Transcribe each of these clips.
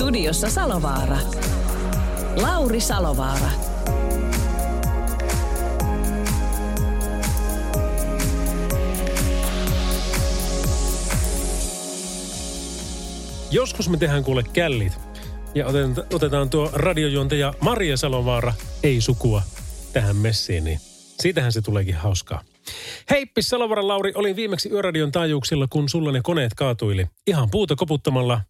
Studiossa Salovaara. Lauri Salovaara. Joskus me tehdään kuule källit ja otetaan, otetaan tuo radiojuontaja Maria Salovaara, ei sukua, tähän messiin, niin siitähän se tuleekin hauskaa. Heippi Salovaaran Lauri, olin viimeksi Yöradion taajuuksilla, kun sulla ne koneet kaatuili. Ihan puuta koputtamalla.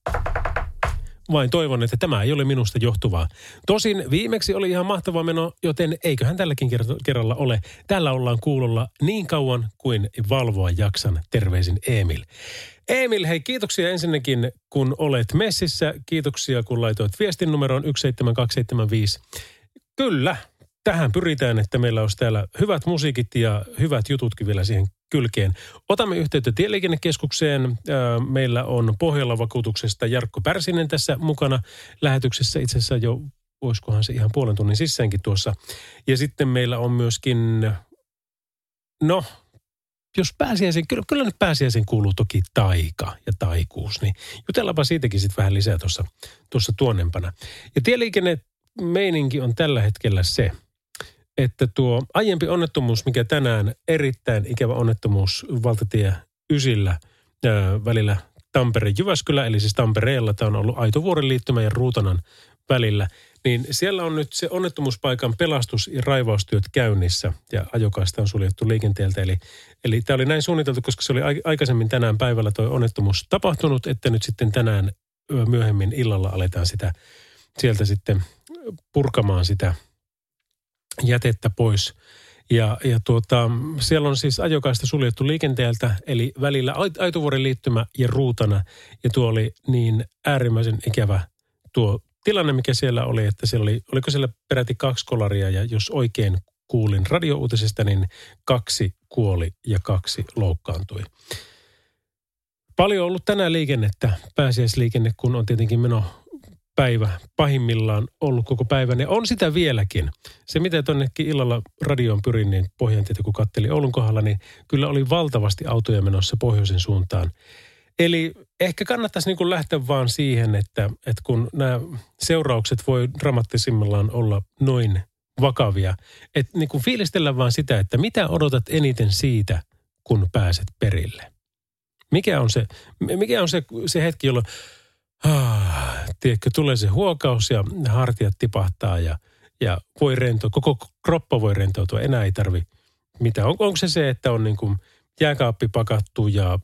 Vain toivon, että tämä ei ole minusta johtuvaa. Tosin viimeksi oli ihan mahtava meno, joten eiköhän tälläkin kerralla ole. Tällä ollaan kuulolla niin kauan kuin valvoa jaksan. Terveisin Emil. Emil, hei kiitoksia ensinnäkin, kun olet messissä. Kiitoksia, kun laitoit viestin numeroon 17275. Kyllä, tähän pyritään, että meillä olisi täällä hyvät musiikit ja hyvät jututkin vielä siihen kylkeen. Otamme yhteyttä Tieliikennekeskukseen. Meillä on Pohjola vakuutuksesta Jarkko Pärsinen tässä mukana lähetyksessä. Itse asiassa jo, olisikohan se ihan puolen tunnin sisäänkin tuossa. Ja sitten meillä on myöskin, no jos pääsiäisen, kyllä, kyllä nyt pääsiäisen kuuluu toki taika ja taikuus, niin jutellaanpa siitäkin sitten vähän lisää tuossa, tuossa tuonnempana. Ja tieliikenne meininki on tällä hetkellä se, että tuo aiempi onnettomuus, mikä tänään erittäin ikävä onnettomuus valtatie Ysillä ää, välillä Tampere-Jyväskylä, eli siis Tampereella, tämä on ollut Aitovuoren liittymä ja Ruutanan välillä, niin siellä on nyt se onnettomuuspaikan pelastus- ja raivaustyöt käynnissä ja ajokaista on suljettu liikenteeltä. Eli, eli tämä oli näin suunniteltu, koska se oli aikaisemmin tänään päivällä tuo onnettomuus tapahtunut, että nyt sitten tänään myöhemmin illalla aletaan sitä sieltä sitten purkamaan sitä jätettä pois. Ja, ja tuota, siellä on siis ajokaista suljettu liikenteeltä, eli välillä Aitovuoren liittymä ja Ruutana. Ja tuo oli niin äärimmäisen ikävä tuo tilanne, mikä siellä oli, että siellä oli, oliko siellä peräti kaksi kolaria ja jos oikein kuulin radiouutisesta, niin kaksi kuoli ja kaksi loukkaantui. Paljon on ollut tänään liikennettä, pääsiäisliikenne, kun on tietenkin meno päivä pahimmillaan ollut koko päivän. Ja on sitä vieläkin. Se, mitä tonnekin illalla radioon pyrin, niin pohjantietä kun katteli Oulun kohdalla, niin kyllä oli valtavasti autoja menossa pohjoisen suuntaan. Eli ehkä kannattaisi niin kuin lähteä vaan siihen, että, että kun nämä seuraukset voi dramaattisimmillaan olla noin vakavia, että niin kuin fiilistellä vaan sitä, että mitä odotat eniten siitä, kun pääset perille. Mikä on se, mikä on se, se hetki, jolloin tiedätkö, tulee se huokaus ja hartiat tipahtaa ja, ja voi rentoa, koko kroppa voi rentoutua, enää ei tarvi mitään. On, onko se se, että on niin kuin jääkaappi pakattu ja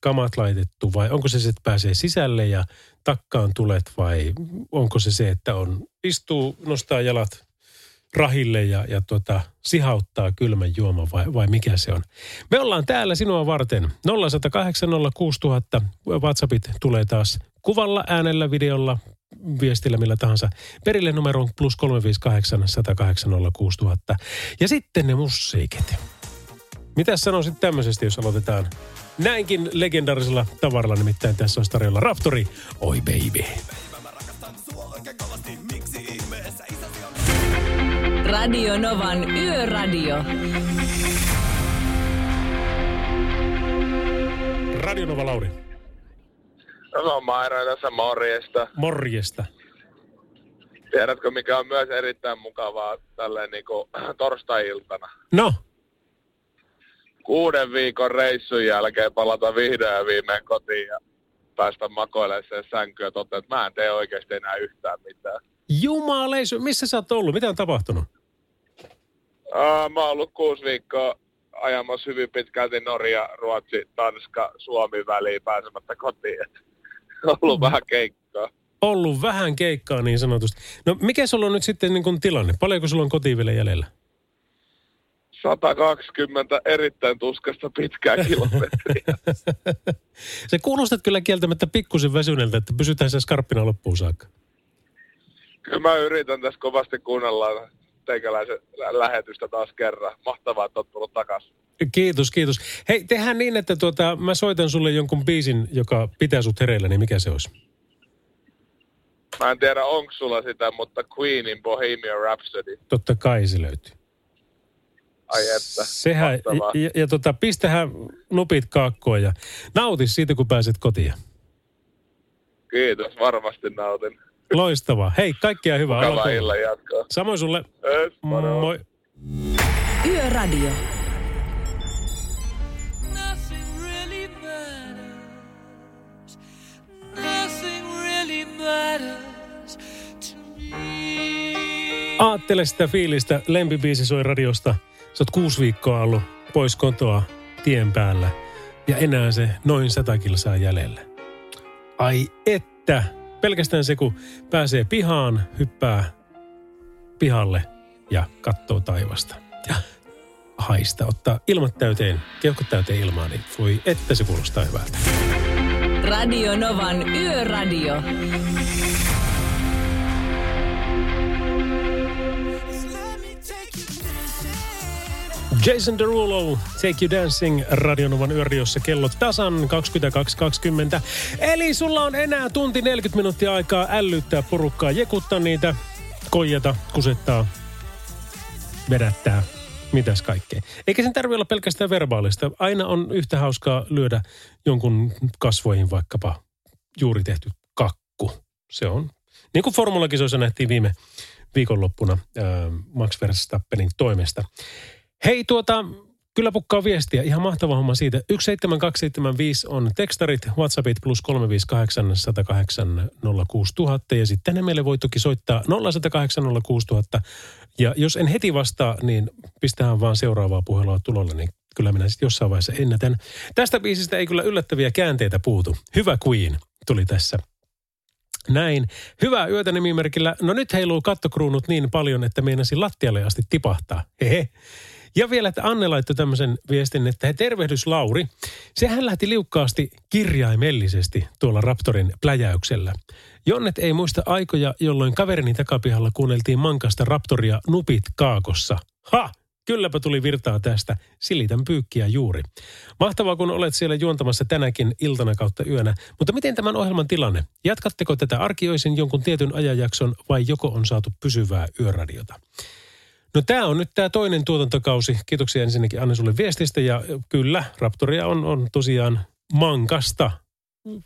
kamat laitettu vai onko se se, että pääsee sisälle ja takkaan tulet vai onko se se, että on istuu, nostaa jalat rahille ja, ja tota, sihauttaa kylmän juoma vai, vai mikä se on. Me ollaan täällä sinua varten. 0108 06000 WhatsAppit tulee taas kuvalla, äänellä, videolla, viestillä millä tahansa. Perille numero on plus 358 108 06000. Ja sitten ne musiikit. Mitä sanoisit tämmöisestä, jos aloitetaan näinkin legendaarisella tavaralla, nimittäin tässä on tarjolla Raptori, oi baby. Radio Novan Yöradio. Radio Nova Lauri. No Maira tässä morjesta. Morjesta. Tiedätkö, mikä on myös erittäin mukavaa tälleen niin kuin torstai-iltana? No? Kuuden viikon reissun jälkeen palata vihdoin ja viimein kotiin ja päästä makoilemaan sen sänkyä ja totta, että mä en tee oikeasti enää yhtään mitään. Jumaleisu, missä sä oot ollut? Mitä on tapahtunut? Uh, mä oon ollut kuusi viikkoa ajamassa hyvin pitkälti Norja, Ruotsi, Tanska, Suomi väliin pääsemättä kotiin. ollut mm. vähän keikkaa. Ollut vähän keikkaa niin sanotusti. No mikä sulla on nyt sitten niin kuin tilanne? Paljonko sulla on kotiin vielä jäljellä? 120 erittäin tuskasta pitkää kilometriä. Se kuulostat kyllä kieltämättä pikkusen väsyneeltä, että pysytään se skarppina loppuun saakka. Kyllä mä yritän tässä kovasti kuunnella teikäläisen lä- lähetystä taas kerran. Mahtavaa, että oot tullut takaisin. Kiitos, kiitos. Hei, tehdään niin, että tuota, mä soitan sulle jonkun biisin, joka pitää sut hereillä, niin mikä se olisi? Mä en tiedä, onko sulla sitä, mutta Queenin Bohemian Rhapsody. Totta kai se löytyy. Ai että, Sehän, mahtavaa. ja, ja, ja tota, pistähän nupit kaakkoon ja nauti siitä, kun pääset kotiin. Kiitos, varmasti nautin. Loistavaa. Hei, kaikkea hyvää. Mukavaa illan jatkoa. Samoin sulle. Ös. Moi. Yöradio. Aattele sitä fiilistä. Lempibiisi soi radiosta. Sä oot kuusi viikkoa ollut pois kotoa tien päällä. Ja enää se noin sata kilsaa jäljellä. Ai että! Pelkästään se, kun pääsee pihaan, hyppää pihalle ja katsoo taivasta. Ja haista, ottaa ilmat täyteen, keuhkot täyteen ilmaa, niin voi että se kuulostaa hyvältä. Radio Novan Yöradio. Jason Derulo, Take You Dancing, Radionovan yöradiossa kello tasan 22.20. Eli sulla on enää tunti 40 minuuttia aikaa ällyyttää porukkaa, jekuttaa niitä, koijata, kusettaa, vedättää, mitäs kaikkea. Eikä sen tarvitse olla pelkästään verbaalista. Aina on yhtä hauskaa lyödä jonkun kasvoihin vaikkapa juuri tehty kakku. Se on, niin kuin formulakisoissa nähtiin viime viikonloppuna äh, Max Verstappenin toimesta. Hei tuota, kyllä pukkaa viestiä. Ihan mahtava homma siitä. 17275 on tekstarit, Whatsappit plus 358 108 06000. Ja sitten ne meille voi toki soittaa 0108 06000. Ja jos en heti vastaa, niin pistähän vaan seuraavaa puhelua tulolle, niin kyllä minä sitten jossain vaiheessa ennätän. Tästä biisistä ei kyllä yllättäviä käänteitä puutu. Hyvä Queen tuli tässä näin. Hyvää yötä nimimerkillä. No nyt heiluu kattokruunut niin paljon, että meinasin lattialle asti tipahtaa. Hehe. Ja vielä, että Anne laittoi tämmöisen viestin, että he tervehdys Lauri. Sehän lähti liukkaasti kirjaimellisesti tuolla Raptorin pläjäyksellä. Jonnet ei muista aikoja, jolloin kaverini takapihalla kuunneltiin mankasta Raptoria nupit kaakossa. Ha! Kylläpä tuli virtaa tästä. Silitän pyykkiä juuri. Mahtavaa, kun olet siellä juontamassa tänäkin iltana kautta yönä. Mutta miten tämän ohjelman tilanne? Jatkatteko tätä arkioisin jonkun tietyn ajanjakson vai joko on saatu pysyvää yöradiota? No tämä on nyt tämä toinen tuotantokausi. Kiitoksia ensinnäkin Anne sulle viestistä ja kyllä, Raptoria on, on tosiaan mankasta.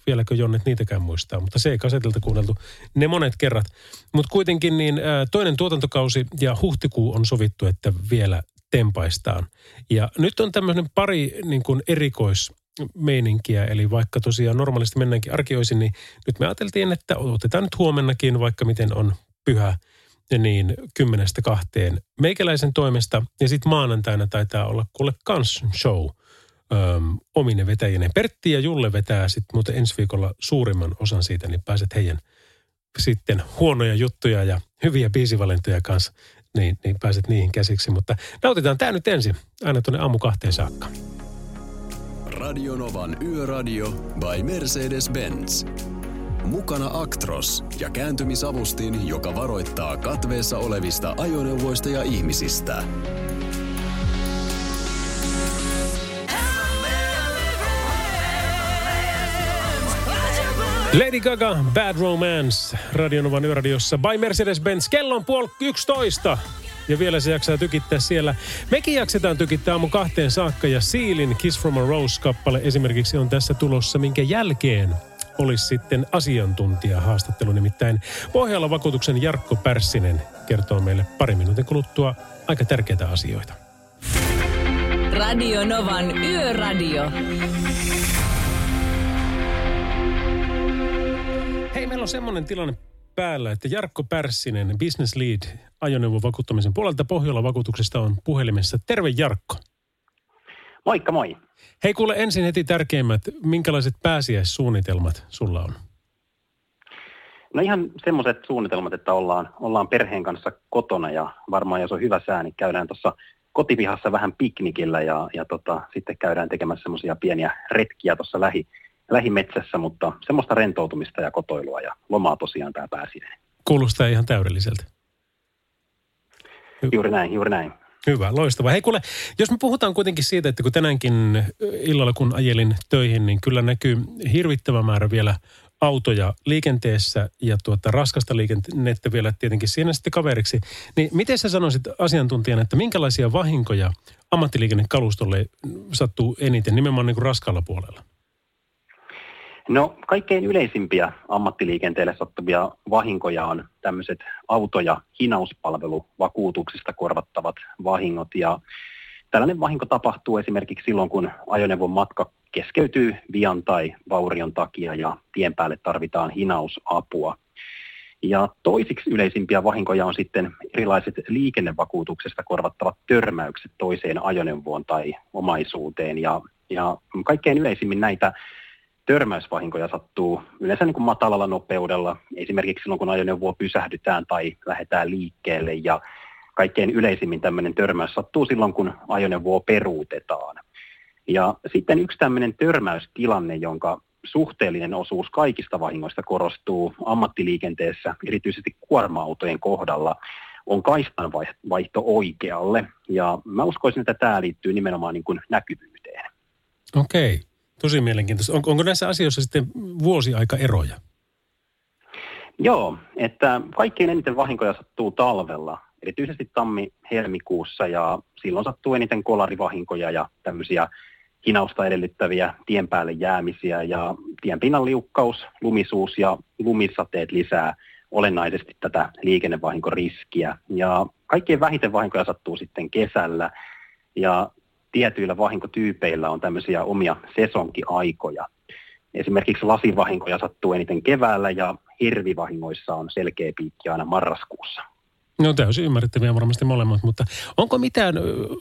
Vieläkö Jonnet niitäkään muistaa, mutta se ei kasetilta kuunneltu ne monet kerrat. Mutta kuitenkin niin toinen tuotantokausi ja huhtikuu on sovittu, että vielä tempaistaan. Ja nyt on tämmöinen pari niin kuin erikoismeininkiä, eli vaikka tosiaan normaalisti mennäänkin arkioisin, niin nyt me ajateltiin, että otetaan nyt huomennakin, vaikka miten on pyhä niin kymmenestä kahteen meikäläisen toimesta. Ja sitten maanantaina taitaa olla kuule kans show öm, omine vetäjineen. Pertti ja Julle vetää sitten muuten ensi viikolla suurimman osan siitä, niin pääset heidän sitten huonoja juttuja ja hyviä biisivalintoja kanssa, niin, niin pääset niihin käsiksi. Mutta nautitaan tämä nyt ensin, aina tuonne aamu kahteen saakka. Radionovan Yöradio by Mercedes-Benz. Mukana Actros ja kääntymisavustin, joka varoittaa katveessa olevista ajoneuvoista ja ihmisistä. Lady Gaga, Bad Romance, Radionovan yöradiossa by Mercedes-Benz. Kello on puoli 11. Ja vielä se jaksaa tykittää siellä. Mekin jaksetaan tykittää aamu kahteen saakka ja Sealin Kiss from a Rose-kappale esimerkiksi on tässä tulossa, minkä jälkeen olisi sitten asiantuntijahaastattelu. Nimittäin Pohjalla vakuutuksen Jarkko Pärssinen kertoo meille pari minuutin kuluttua aika tärkeitä asioita. Radio Novan Yöradio. Hei, meillä on semmoinen tilanne päällä, että Jarkko Pärssinen, Business Lead ajoneuvon vakuuttamisen puolelta Pohjola vakuutuksesta on puhelimessa. Terve Jarkko. Moikka moi. Hei kuule ensin heti tärkeimmät, minkälaiset pääsiäissuunnitelmat sulla on? No ihan semmoiset suunnitelmat, että ollaan, ollaan perheen kanssa kotona ja varmaan jos on hyvä sää, niin käydään tuossa kotipihassa vähän piknikillä ja, ja tota, sitten käydään tekemässä semmoisia pieniä retkiä tuossa lähi, lähimetsässä, mutta semmoista rentoutumista ja kotoilua ja lomaa tosiaan tämä pääsiäinen. Kuulostaa ihan täydelliseltä. Juuri näin, juuri näin. Hyvä, loistavaa. Hei kuule, jos me puhutaan kuitenkin siitä, että kun tänäänkin illalla kun ajelin töihin, niin kyllä näkyy hirvittävä määrä vielä autoja liikenteessä ja tuota raskasta liikennettä vielä tietenkin siinä sitten kaveriksi. Niin miten sä sanoisit asiantuntijana, että minkälaisia vahinkoja ammattiliikennekalustolle sattuu eniten nimenomaan niin kuin raskaalla puolella? No kaikkein yleisimpiä ammattiliikenteelle sattuvia vahinkoja on tämmöiset auto- ja hinauspalveluvakuutuksista korvattavat vahingot. Ja tällainen vahinko tapahtuu esimerkiksi silloin, kun ajoneuvon matka keskeytyy vian tai vaurion takia ja tien päälle tarvitaan hinausapua. Ja toisiksi yleisimpiä vahinkoja on sitten erilaiset liikennevakuutuksesta korvattavat törmäykset toiseen ajoneuvoon tai omaisuuteen. Ja, ja kaikkein yleisimmin näitä törmäysvahinkoja sattuu yleensä niin kuin matalalla nopeudella, esimerkiksi silloin kun ajoneuvoa pysähdytään tai lähdetään liikkeelle ja kaikkein yleisimmin tämmöinen törmäys sattuu silloin, kun ajoneuvoa peruutetaan. Ja sitten yksi tämmöinen törmäystilanne, jonka suhteellinen osuus kaikista vahingoista korostuu ammattiliikenteessä, erityisesti kuorma-autojen kohdalla, on kaistan vaihto oikealle. Ja mä uskoisin, että tämä liittyy nimenomaan niin kuin näkyvyyteen. Okei, tosi mielenkiintoista. On, onko näissä asioissa sitten vuosiaika eroja? Joo, että kaikkein eniten vahinkoja sattuu talvella, erityisesti tammi-helmikuussa ja silloin sattuu eniten kolarivahinkoja ja tämmöisiä hinausta edellyttäviä tien päälle jäämisiä ja tienpinnan liukkaus, lumisuus ja lumisateet lisää olennaisesti tätä liikennevahinkoriskiä. Ja kaikkein vähiten vahinkoja sattuu sitten kesällä ja tietyillä vahinkotyypeillä on tämmöisiä omia sesonkiaikoja. Esimerkiksi lasivahinkoja sattuu eniten keväällä ja hirvivahingoissa on selkeä piikki aina marraskuussa. No täysin ymmärrettäviä varmasti molemmat, mutta onko mitään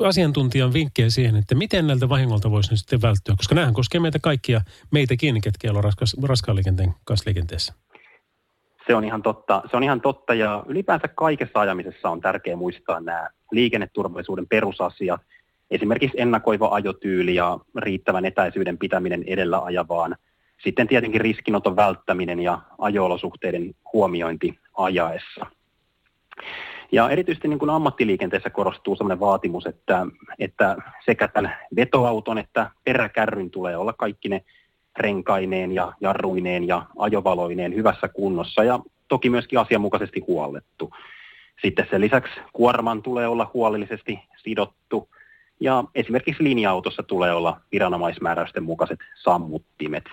asiantuntijan vinkkejä siihen, että miten näiltä vahingolta voisi nyt sitten välttyä? Koska nämähän koskee meitä kaikkia, meitäkin, ketkä ollaan raskas, raskaan liikenteen kanssa liikenteessä. Se on ihan totta. Se on ihan totta ja ylipäänsä kaikessa ajamisessa on tärkeää muistaa nämä liikenneturvallisuuden perusasiat. Esimerkiksi ennakoiva ajotyyli ja riittävän etäisyyden pitäminen edellä ajavaan. Sitten tietenkin riskinoton välttäminen ja ajoolosuhteiden huomiointi ajaessa. Ja erityisesti niin kuin ammattiliikenteessä korostuu sellainen vaatimus, että, että sekä tämän vetoauton että peräkärryn tulee olla kaikki ne renkaineen ja jarruineen ja ajovaloineen hyvässä kunnossa ja toki myöskin asianmukaisesti huollettu. Sitten sen lisäksi kuorman tulee olla huolellisesti sidottu ja esimerkiksi linja-autossa tulee olla viranomaismääräysten mukaiset sammuttimet.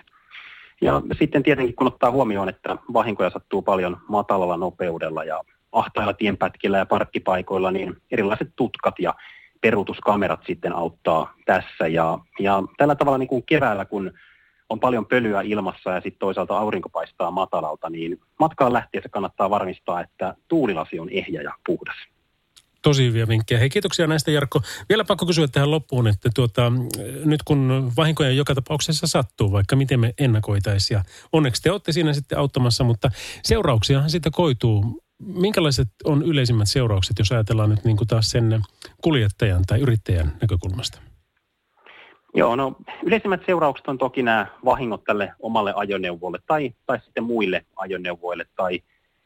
Ja sitten tietenkin kun ottaa huomioon, että vahinkoja sattuu paljon matalalla nopeudella ja ahtailla tienpätkillä ja parkkipaikoilla, niin erilaiset tutkat ja peruutuskamerat sitten auttaa tässä. Ja, ja tällä tavalla niin kuin keväällä, kun on paljon pölyä ilmassa ja sitten toisaalta aurinko paistaa matalalta, niin matkaan lähtiessä kannattaa varmistaa, että tuulilasi on ehjä ja puhdas. Tosi hyviä vinkkejä. Hei, kiitoksia näistä Jarkko. Vielä pakko kysyä tähän loppuun, että tuota, nyt kun vahinkoja joka tapauksessa sattuu, vaikka miten me ennakoitaisiin, ja onneksi te olette siinä sitten auttamassa, mutta seurauksiahan siitä koituu. Minkälaiset on yleisimmät seuraukset, jos ajatellaan nyt niin kuin taas sen kuljettajan tai yrittäjän näkökulmasta? Joo, no yleisimmät seuraukset on toki nämä vahingot tälle omalle ajoneuvolle tai, tai sitten muille ajoneuvoille tai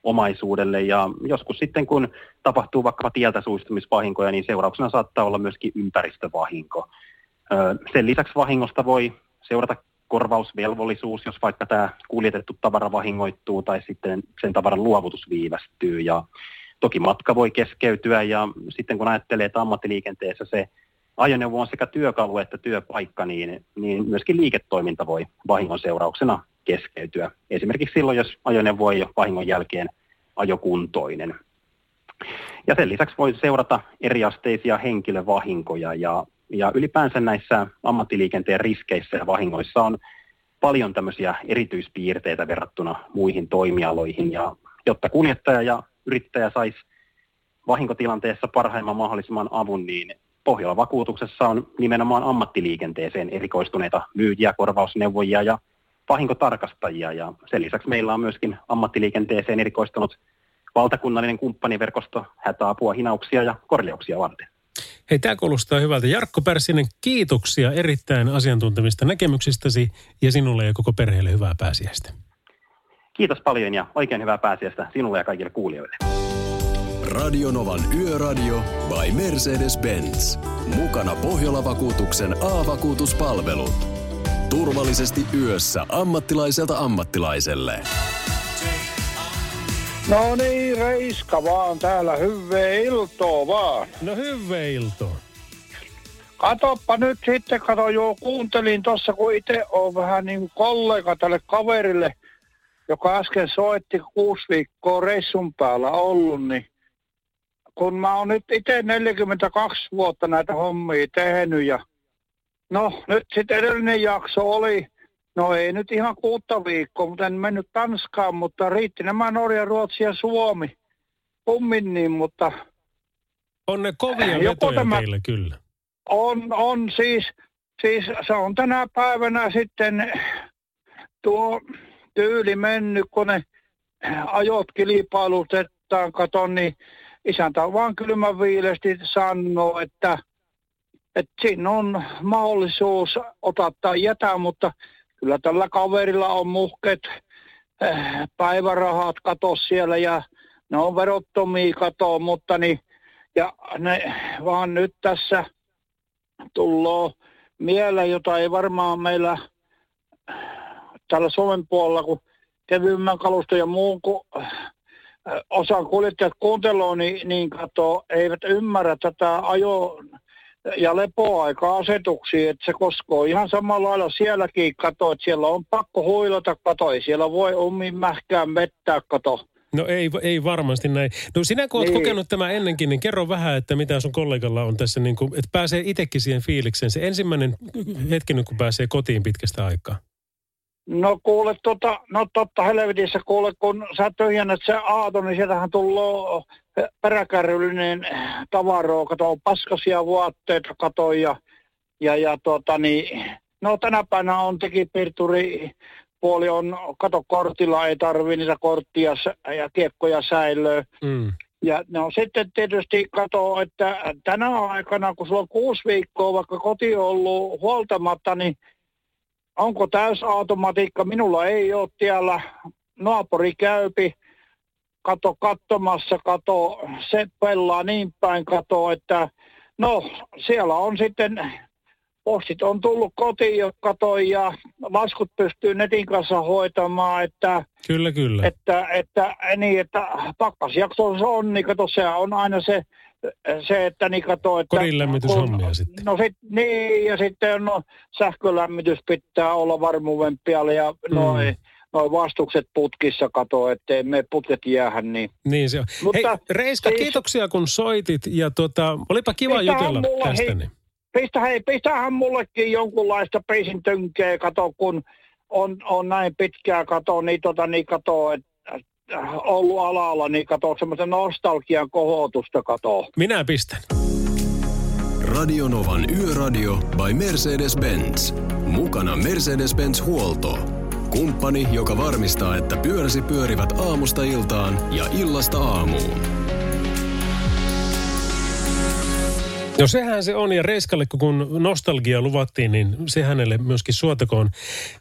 omaisuudelle. Ja joskus sitten kun tapahtuu vaikka tieltä suistumisvahinkoja, niin seurauksena saattaa olla myöskin ympäristövahinko. Sen lisäksi vahingosta voi seurata korvausvelvollisuus, jos vaikka tämä kuljetettu tavara vahingoittuu tai sitten sen tavaran luovutus viivästyy. Ja toki matka voi keskeytyä ja sitten kun ajattelee, että ammattiliikenteessä se ajoneuvo on sekä työkalu että työpaikka, niin, niin myöskin liiketoiminta voi vahingon seurauksena keskeytyä. Esimerkiksi silloin, jos ajoneuvo ei ole vahingon jälkeen ajokuntoinen. Ja sen lisäksi voi seurata eriasteisia henkilövahinkoja ja, ja ylipäänsä näissä ammattiliikenteen riskeissä ja vahingoissa on paljon tämmöisiä erityispiirteitä verrattuna muihin toimialoihin ja jotta kuljettaja ja yrittäjä saisi vahinkotilanteessa parhaimman mahdollisimman avun, niin Pohjola-vakuutuksessa on nimenomaan ammattiliikenteeseen erikoistuneita myyjiä, korvausneuvojia ja vahinkotarkastajia. Ja sen lisäksi meillä on myöskin ammattiliikenteeseen erikoistunut valtakunnallinen kumppaniverkosto hätäapua, hinauksia ja korjauksia varten. Hei, tämä kuulostaa hyvältä. Jarkko Pärssinen, kiitoksia erittäin asiantuntevista näkemyksistäsi ja sinulle ja koko perheelle hyvää pääsiäistä. Kiitos paljon ja oikein hyvää pääsiäistä sinulle ja kaikille kuulijoille. Radionovan Yöradio by Mercedes-Benz. Mukana Pohjola-vakuutuksen A-vakuutuspalvelut. Turvallisesti yössä ammattilaiselta ammattilaiselle. No niin, Reiska vaan täällä, hyvää iltoa vaan. No hyvää iltoa. Katoppa nyt sitten, kato joo, kuuntelin tuossa, kun itse on vähän niin kuin kollega tälle kaverille, joka äsken soitti kuusi viikkoa reissun päällä ollut, niin kun mä oon nyt itse 42 vuotta näitä hommia tehnyt ja no nyt sitten edellinen jakso oli, no ei nyt ihan kuutta viikkoa, mutta en mennyt Tanskaan, mutta riitti nämä Norja, Ruotsi ja Suomi kummin niin, mutta On ne kovia vetoja tämä- teillä kyllä. on, on siis, siis se on tänä päivänä sitten tuo tyyli mennyt, kun ne ajot kilpailutetaan, katon, niin isäntä vaan kylmän viilesti sanoo, että, että siinä on mahdollisuus ottaa tai jätä, mutta kyllä tällä kaverilla on muhket eh, päivärahat kato siellä ja ne on verottomia kato, mutta niin, ja ne vaan nyt tässä tullaan mieleen, jota ei varmaan meillä täällä Suomen puolella, kun kevyemmän kaluston ja muun, kun äh, osan kuljettajat kuunteloo, niin, niin kato, eivät ymmärrä tätä ajo- ja lepoaika-asetuksia, että se koskoo ihan samalla lailla sielläkin, kato, että siellä on pakko huilata, kato, ei siellä voi omiin mähkään mettää, kato. No ei, ei varmasti näin. No sinä kun olet Niin. kokenut tämä ennenkin, niin kerro vähän, että mitä sun kollegalla on tässä, niin kuin, että pääsee itsekin siihen fiilikseen. Se ensimmäinen hetki, nyt kun pääsee kotiin pitkästä aikaa. No kuule, tota, no totta helvetissä kuule, kun sä tyhjennät se aato, niin sieltähän tulee peräkärryllinen tavaroa, kato paskasia vaatteita, kato ja, ja, ja tota niin, no tänä päivänä on tekipirturi puoli on, kato kortilla ei tarvi niitä korttia ja kiekkoja säilöä. Mm. Ja no sitten tietysti katsoo, että tänä aikana, kun sulla on kuusi viikkoa vaikka koti on ollut huoltamatta, niin onko täysautomatiikka? Minulla ei ole siellä. Naapuri käypi, kato katsomassa, kato, se pelaa niin päin, kato, että no siellä on sitten, postit on tullut kotiin jo kato ja laskut pystyy netin kanssa hoitamaan, että Kyllä, kyllä. että, että, niin, että pakkasjakso se on, niin kato, se on aina se, se että niin kato, että... Kodin lämmityshommia sitten. No sit, niin, ja sitten no, sähkölämmitys pitää olla varmuuden päällä ja noin, Mm. Noin vastukset putkissa kato, ettei me putket jäähä, niin... Niin se on. Mutta Hei, Reiska, siis- kiitoksia kun soitit ja tota, olipa kiva jutella mulla, tästä. hei- Niin. Pistä, hei, pistähän mullekin jonkunlaista peisin tönkeä, kato, kun on, on näin pitkää, kato, niin tota, niin kato, että ollut alalla, niin kato, semmoisen nostalgian kohotusta, kato. Minä pistän. Radionovan Yöradio by Mercedes-Benz. Mukana Mercedes-Benz Huolto. Kumppani, joka varmistaa, että pyöräsi pyörivät aamusta iltaan ja illasta aamuun. No sehän se on, ja Reiskalle kun nostalgia luvattiin, niin se hänelle myöskin suotakoon.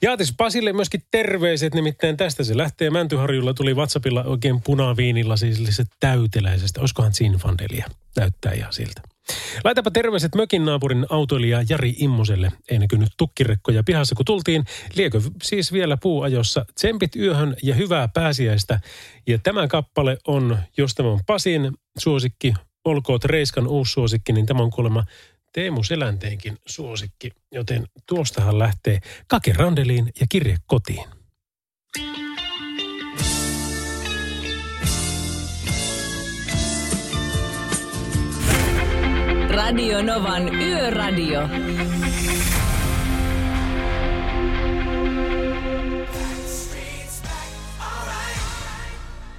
Jaatis Pasille myöskin terveiset, nimittäin tästä se lähtee. Mäntyharjulla tuli WhatsAppilla oikein punaviinilla, siis se täyteläisestä. Olisikohan Zinfandelia? Näyttää ihan siltä. Laitapa terveiset mökin naapurin autoilija Jari Immoselle. Ei näkynyt tukkirekkoja pihassa, kun tultiin. Liekö siis vielä puuajossa. Tsempit yöhön ja hyvää pääsiäistä. Ja tämä kappale on, jos tämä on Pasin suosikki, olkoot Reiskan uusi suosikki, niin tämä on kuulemma Teemu Selänteenkin suosikki. Joten tuostahan lähtee Kake Randeliin ja kirje kotiin. Radio Novan Yöradio.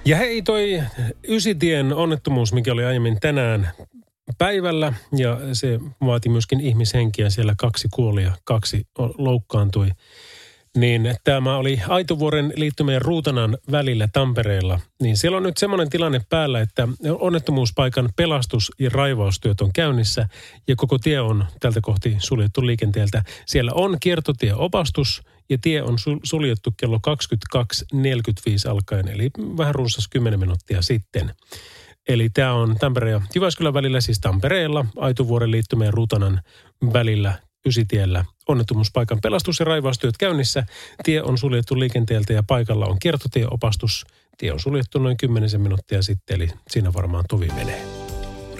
Ja hei toi Ysitien onnettomuus, mikä oli aiemmin tänään päivällä ja se vaati myöskin ihmishenkiä. Siellä kaksi kuoli ja kaksi loukkaantui. Niin tämä oli Aitovuoren liittymä ja Ruutanan välillä Tampereella. Niin siellä on nyt semmoinen tilanne päällä, että onnettomuuspaikan pelastus- ja raivaustyöt on käynnissä ja koko tie on tältä kohti suljettu liikenteeltä. Siellä on kiertotieopastus ja tie on sul- suljettu kello 22.45 alkaen, eli vähän runsas 10 minuuttia sitten. Eli tämä on Tampereen ja Jyväskylän välillä, siis Tampereella, Aituvuoren liittymeen Rutanan välillä Ysitiellä. Onnettomuuspaikan pelastus- ja raivaustyöt käynnissä. Tie on suljettu liikenteeltä ja paikalla on kiertotieopastus. Tie on suljettu noin 10 minuuttia sitten, eli siinä varmaan tovi menee.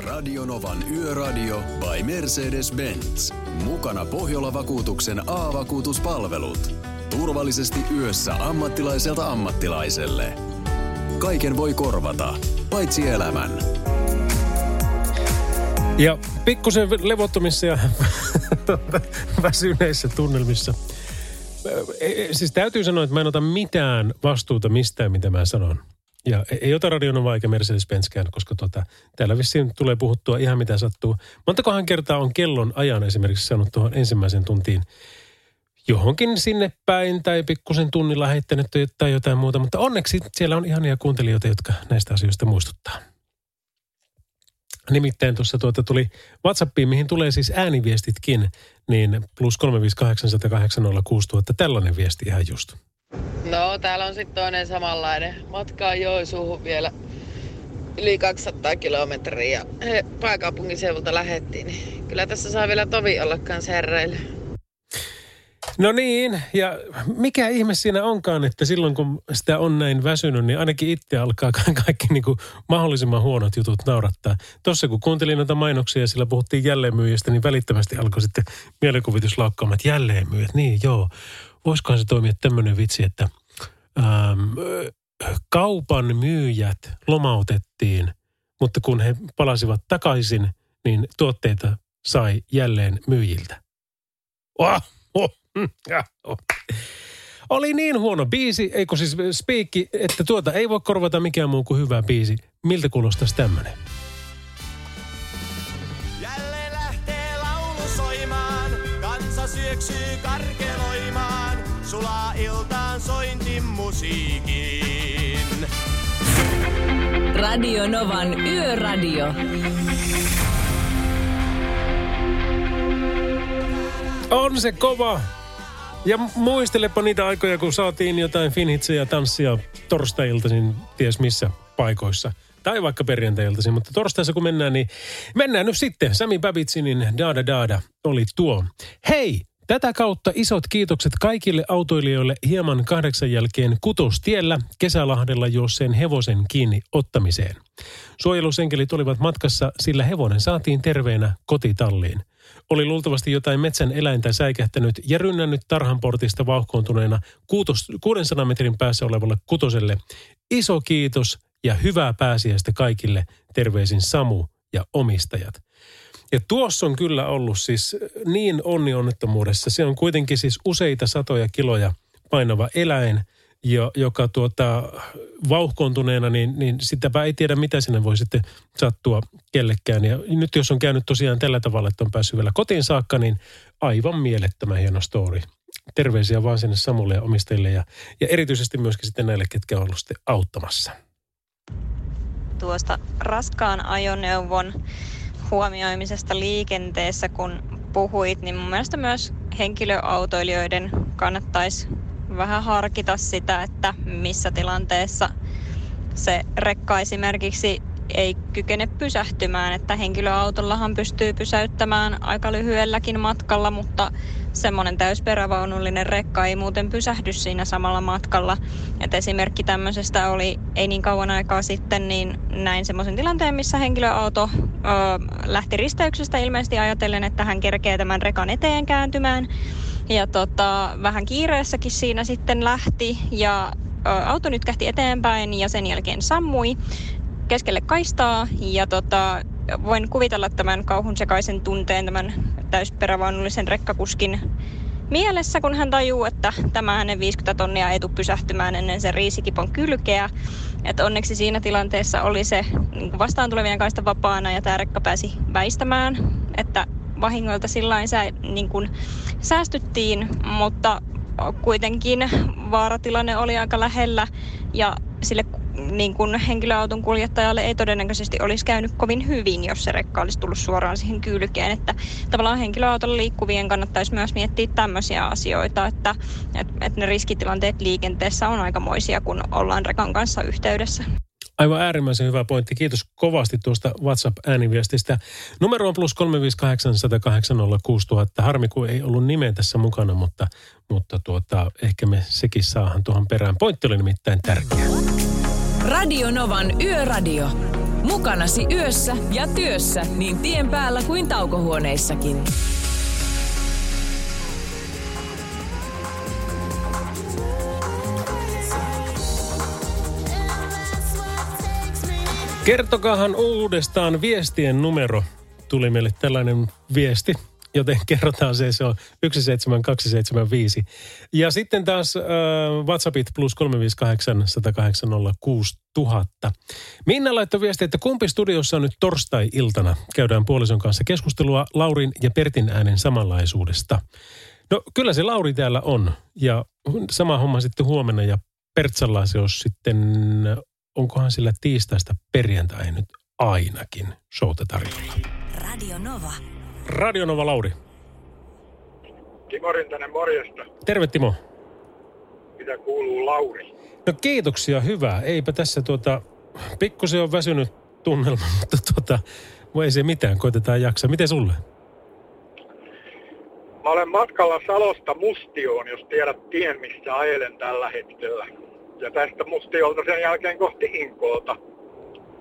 Radionovan Yöradio by Mercedes-Benz. Mukana Pohjola-vakuutuksen A-vakuutuspalvelut. Turvallisesti yössä ammattilaiselta ammattilaiselle. Kaiken voi korvata, paitsi elämän. Ja pikkusen levottomissa ja väsyneissä tunnelmissa. E- e- Siis täytyy sanoa, että mä en ota mitään vastuuta mistään, mitä mä sanon. Ja e- ei ota Radionova eikä Mercedes-Benzkään, koska tota, täällä vissiin tulee puhuttua ihan mitä sattuu. Montakohan kertaa on kellon ajan esimerkiksi sanonut tuohon ensimmäisen tuntiin johonkin sinne päin tai pikkusen tunnilla heittänyt tai jotain muuta. Mutta onneksi siellä on ihania kuuntelijoita, jotka näistä asioista muistuttaa. Nimittäin tuossa tuota tuli WhatsAppiin, mihin tulee siis ääniviestitkin, niin plus 358806000, tällainen viesti ihan just. No, täällä on sitten toinen samanlainen. Matkaa Joensuuhun vielä yli 200 kilometriä. He pääkaupunkiseudulta lähettiin. Niin kyllä tässä saa vielä tovi olla kanssa. No niin, ja mikä ihme siinä onkaan, että silloin kun sitä on näin väsynyt, niin ainakin itse alkaa ka- kaikki niin kuin mahdollisimman huonot jutut naurattaa. Tuossa kun kuuntelin näitä mainoksia ja sillä puhuttiin jälleenmyyjistä, niin välittömästi alkoi sitten mielikuvitus laukkaamaan, että jälleenmyyjät, niin joo. Voisikohan se toimia tämmöinen vitsi, että ö, kaupan myyjät lomautettiin, mutta kun he palasivat takaisin, niin tuotteita sai jälleen myyjiltä. Oh, mm, ja, oh. Oli niin huono biisi, eikö siis spiikki, että tuota ei voi korvata mikään muu kuin hyvä biisi. Miltä kuulostaisi tämmönen? Jälleen lähtee laulu soimaan, kansa syöksyy karkeloimaan, sulaa iltaan sointin musiikin. Radio Novan Yöradio. On se kova! Ja muistelepa niitä aikoja, kun saatiin jotain finhitsejä tanssia torstai-iltaisin ties missä paikoissa. Tai vaikka perjantai-iltaisin, mutta torstaissa kun mennään, niin mennään nyt sitten. Sami Babitsinin Daada Daada oli tuo. Hei! Tätä kautta isot kiitokset kaikille autoilijoille hieman kahdeksan jälkeen kutostiellä kesälahdella juosseen hevosen kiinni ottamiseen. Suojelusenkelit olivat matkassa, sillä hevonen saatiin terveenä kotitalliin. Oli luultavasti jotain metsän eläintä säikähtänyt ja rynnännyt tarhan portista vauhkoontuneena kuutos, 600 metrin päässä olevalle kutoselle. Iso kiitos ja hyvää pääsiäistä kaikille. Terveisin Samu ja omistajat. Ja tuossa on kyllä ollut siis niin onni-onnettomuudessa. Se on kuitenkin siis useita satoja kiloja painava eläin, jo, joka tuota, vauhkoontuneena, niin, niin sitäpä ei tiedä, mitä sinne voi sitten sattua kellekään. Ja nyt jos on käynyt tosiaan tällä tavalla, että on päässyt vielä kotiin saakka, niin aivan mielettömän hieno story. Terveisiä vaan sinne Samulle ja omistajille ja, ja erityisesti myöskin sitten näille, ketkä on ollut sitten auttamassa. tuosta raskaan ajoneuvon huomioimisesta liikenteessä, kun puhuit, niin mun mielestä myös henkilöautoilijoiden kannattaisi vähän harkita sitä, että missä tilanteessa se rekka esimerkiksi ei kykene pysähtymään, että henkilöautollahan pystyy pysäyttämään aika lyhyelläkin matkalla, mutta semmoinen täysperävaunullinen rekka ei muuten pysähdy siinä samalla matkalla. Et esimerkki tämmöisestä oli ei niin kauan aikaa sitten, niin näin semmoisen tilanteen, missä henkilöauto ö, lähti risteyksestä ilmeisesti ajatellen, että hän kerkee tämän rekan eteen kääntymään. Ja tota, vähän kiireessäkin siinä sitten lähti ja ö, auto nyt kähti eteenpäin ja sen jälkeen sammui keskelle kaistaa ja tota, voin kuvitella tämän kauhun sekaisen tunteen tämän täysperävaunullisen rekkakuskin mielessä, kun hän tajuu, että tämä hänen 50 tonnia ei tule pysähtymään ennen sen riisikipon kylkeä. Et onneksi siinä tilanteessa oli se niin vastaan tulevien kaista vapaana ja tämä rekka pääsi väistämään, että vahingoilta sillä sä, niin kuin säästyttiin, mutta kuitenkin vaaratilanne oli aika lähellä ja sille niin kuin henkilöauton kuljettajalle ei todennäköisesti olisi käynyt kovin hyvin, jos se rekka olisi tullut suoraan siihen kylkeen. Että tavallaan henkilöautolla liikkuvien kannattaisi myös miettiä tämmöisiä asioita, että, että, että ne riskitilanteet liikenteessä on aikamoisia, kun ollaan rekan kanssa yhteydessä. Aivan äärimmäisen hyvä pointti. Kiitos kovasti tuosta WhatsApp-ääniviestistä. Numero on plus 358 Harmi, kun ei ollut nimeä tässä mukana, mutta, mutta tuota, ehkä me sekin saahan tuohon perään. Pointti oli nimittäin tärkeä. Radio Novan Yöradio. Mukanasi yössä ja työssä niin tien päällä kuin taukohuoneissakin. Kertokaahan uudestaan viestien numero. Tuli meille tällainen viesti, joten kerrotaan se, se on 17275. Ja sitten taas äh, WhatsAppit plus 358 108 6000. Minna laittoi viesti, että kumpi studiossa on nyt torstai-iltana? Käydään puolison kanssa keskustelua Laurin ja Pertin äänen samanlaisuudesta. No kyllä se Lauri täällä on ja sama homma sitten huomenna ja Pertsalla se on sitten onkohan sillä tiistaista perjantai nyt ainakin showta tarjolla. Radio Nova. Radio Nova Lauri. Timo Rintanen, morjesta. Terve Timo. Mitä kuuluu Lauri? No kiitoksia, hyvä. Eipä tässä tuota, pikkusen on väsynyt tunnelma, mutta tuota, voi ei se mitään, koitetaan jaksaa. Miten sulle? Mä olen matkalla Salosta Mustioon, jos tiedät tien, missä ajelen tällä hetkellä. Ja tästä Mustiolta sen jälkeen kohti Inkoota.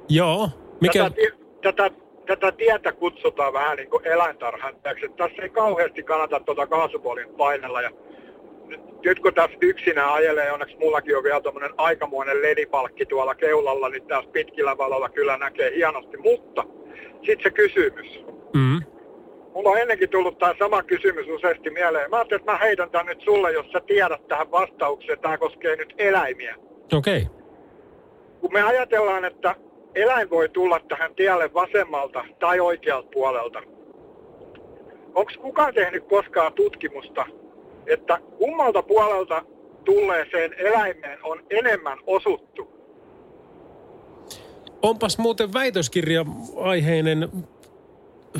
Joo. Mikä? Tätä, tätä, tätä tietä kutsutaan vähän niin kuin eläintarhan täksi. Tässä ei kauheasti kannata tuota kaasupuolin painella. Ja nyt, nyt kun tässä yksinä ajelee, onneksi mullakin on vielä tuommoinen aikamoinen ledipalkki tuolla keulalla, niin tässä pitkillä valolla kyllä näkee hienosti. Mutta sitten se kysymys. Mm. Mulla on ennenkin tullut tämä sama kysymys useasti mieleen. Mä ajattelin, että mä heitän tämän nyt sulle, jos sä tiedät tähän vastaukseen. Tämä koskee nyt eläimiä. Okei. Okay. Kun me ajatellaan, että eläin voi tulla tähän tielle vasemmalta tai oikealta puolelta. Onko kukaan tehnyt koskaan tutkimusta, että kummalta puolelta tulleeseen eläimeen on enemmän osuttu? Onpas muuten väitöskirja-aiheinen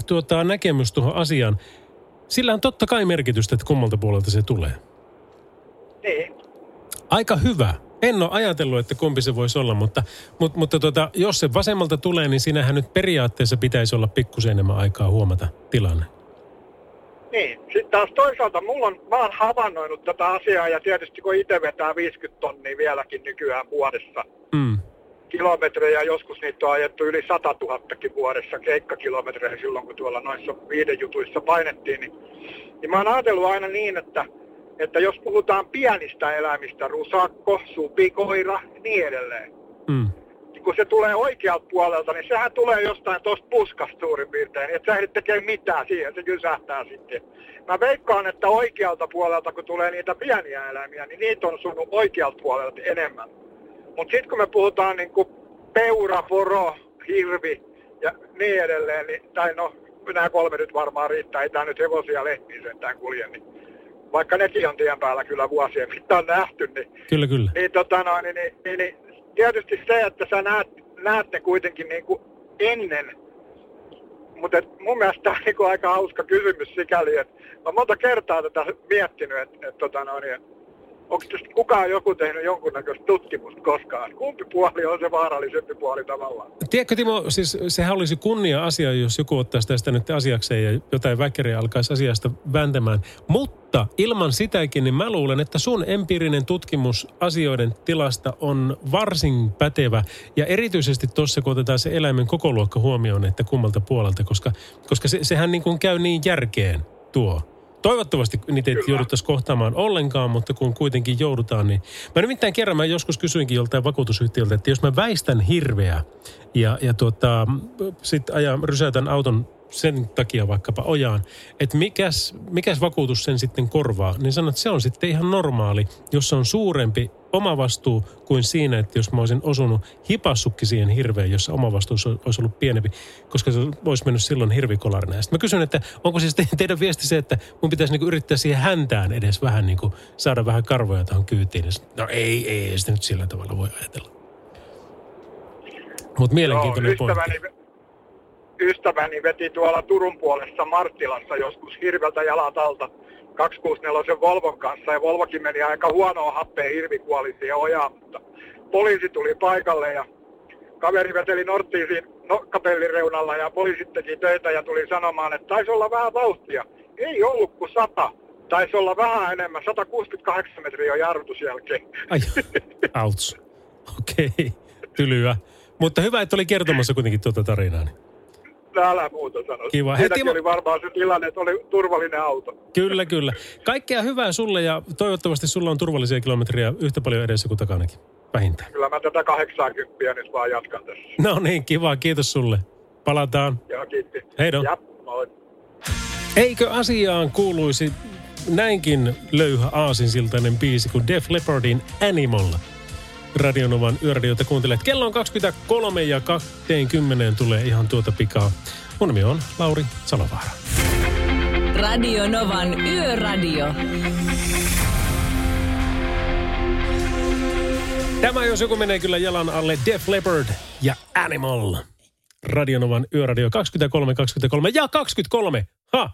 tuota, näkemys tuohon asiaan. Sillä on totta kai merkitystä, että kummalta puolelta se tulee. Niin. Aika hyvä. En ole ajatellut, että kumpi se voisi olla, mutta, mutta, mutta tuota, jos se vasemmalta tulee, niin siinähän nyt periaatteessa pitäisi olla pikkusen enemmän aikaa huomata tilanne. Niin. Sitten taas toisaalta mulla on, mä oon havainnoinut tätä asiaa ja tietysti kun itse vetää 50 tonnia vieläkin nykyään vuodessa Mm. Kilometrejä, joskus niitä on ajettu yli 100 000 vuodessa keikkakilometrejä silloin, kun tuolla noissa viiden jutuissa painettiin, niin, niin mä oon ajatellut aina niin, että, että jos puhutaan pienistä eläimistä, rusakko, supikoira ja niin edelleen, Mm. niin kun se tulee oikealta puolelta, niin sehän tulee jostain tuosta puskasta suurin piirtein, että sä ehdit tekee mitään siihen, se kysähtää sitten. Mä veikkaan, että oikealta puolelta, kun tulee niitä pieniä eläimiä, niin niitä on sunut oikealta puolelta enemmän. Mutta sitten kun me puhutaan niin kuin peura, poro, hirvi ja niin edelleen, niin, tai no nämä kolme nyt varmaan riittää, ei tämä nyt hevosia lehmiä sentään kulje, niin vaikka nekin on tien päällä kyllä vuosien mittaan nähty, niin Kyllä, kyllä. niin, tota noin, niin, niin, niin, niin tietysti se, että sä näet, näet ne kuitenkin niin kuin ennen. Mutta mun mielestä tämä on niin aika hauska kysymys sikäli, että mä monta kertaa tätä miettinyt, että, että tota noin, että onko kukaan joku tehnyt jonkunnäköistä tutkimusta koskaan? Kumpi puoli on se vaarallisempi puoli tavallaan? Tiedätkö Timo, siis sehän olisi kunnia-asia, jos joku ottaisi tästä nyt asiakseen ja jotain väkeriä alkaisi asiasta vääntämään. Mutta ilman sitäkin, niin mä luulen, että sun empiirinen tutkimus asioiden tilasta on varsin pätevä. Ja erityisesti tuossa, kun otetaan se eläimen koko luokka huomioon, että kummalta puolelta, koska, koska se, sehän niin kuin käy niin järkeen tuo. Toivottavasti niitä ei jouduttaisi kohtaamaan ollenkaan, mutta kun kuitenkin joudutaan, niin... Mä nimittäin kerran, mä joskus kysyinkin joltain vakuutusyhtiöltä, että jos mä väistän hirveä ja, ja tuota, sitten ajan, rysäytän auton sen takia vaikkapa ojaan, että mikäs, mikäs vakuutus sen sitten korvaa, niin sanon, että se on sitten ihan normaali, jos se on suurempi omavastuu kuin siinä, että jos mä olisin osunut hipassukki siihen hirveen, jossa omavastuus olisi ollut pienempi, koska se olisi mennyt silloin hirvikolarina. Sitten mä kysyn, että onko siis te, teidän viesti se, että mun pitäisi niinku yrittää siihen häntään edes vähän niinku saada vähän karvoja tuohon kyytiin. No ei, ei, ei sitä nyt sillä tavalla voi ajatella. Mutta mielenkiintoinen Joo, pointti. ystäväni, ystäväni veti tuolla Turun puolessa Marttilassa joskus hirveltä jalat alta 264 Volvon kanssa ja Volvokin meni aika huonoa happea, hirvi kuoli siihen ojaan, mutta poliisi tuli paikalle ja kaveri veteli Norttiin siinä nokkapellin reunalla ja poliisit teki töitä ja tuli sanomaan, että taisi olla vähän vauhtia. Ei ollut kuin sata. Taisi olla vähän enemmän, 168 metriä on jarrutus jälkeen. Ai, outs. Okei, okay. tylyä. Mutta hyvä, että oli kertomassa kuitenkin tuota tarinaa. Niin. Älä muuta sano. Kiva. Timo- oli varmaan se tilanne, että oli turvallinen auto. Kyllä, kyllä. Kaikkea hyvää sulle ja toivottavasti sulla on turvallisia kilometriä yhtä paljon edessä kuin takanakin. Vähintään. Kyllä mä tätä 80 nyt vaan jatkan tässä. No niin, kiva. Kiitos sulle. Palataan. Joo, kiitti. Heidon. Ja, moi. Eikö asiaan kuuluisi näinkin löyhä aasinsiltainen biisi kuin Def Leppardin Animal? Radionovan yöradiota kuuntelet. Kello on 23 ja 20 tulee ihan tuota pikaa. Mun nimi on Lauri Salovaara. Radio Novan Yöradio. Tämä jos joku menee kyllä jalan alle Def Leppard ja Animal. Radionovan yöradio 23, 23 ja 23. Ha!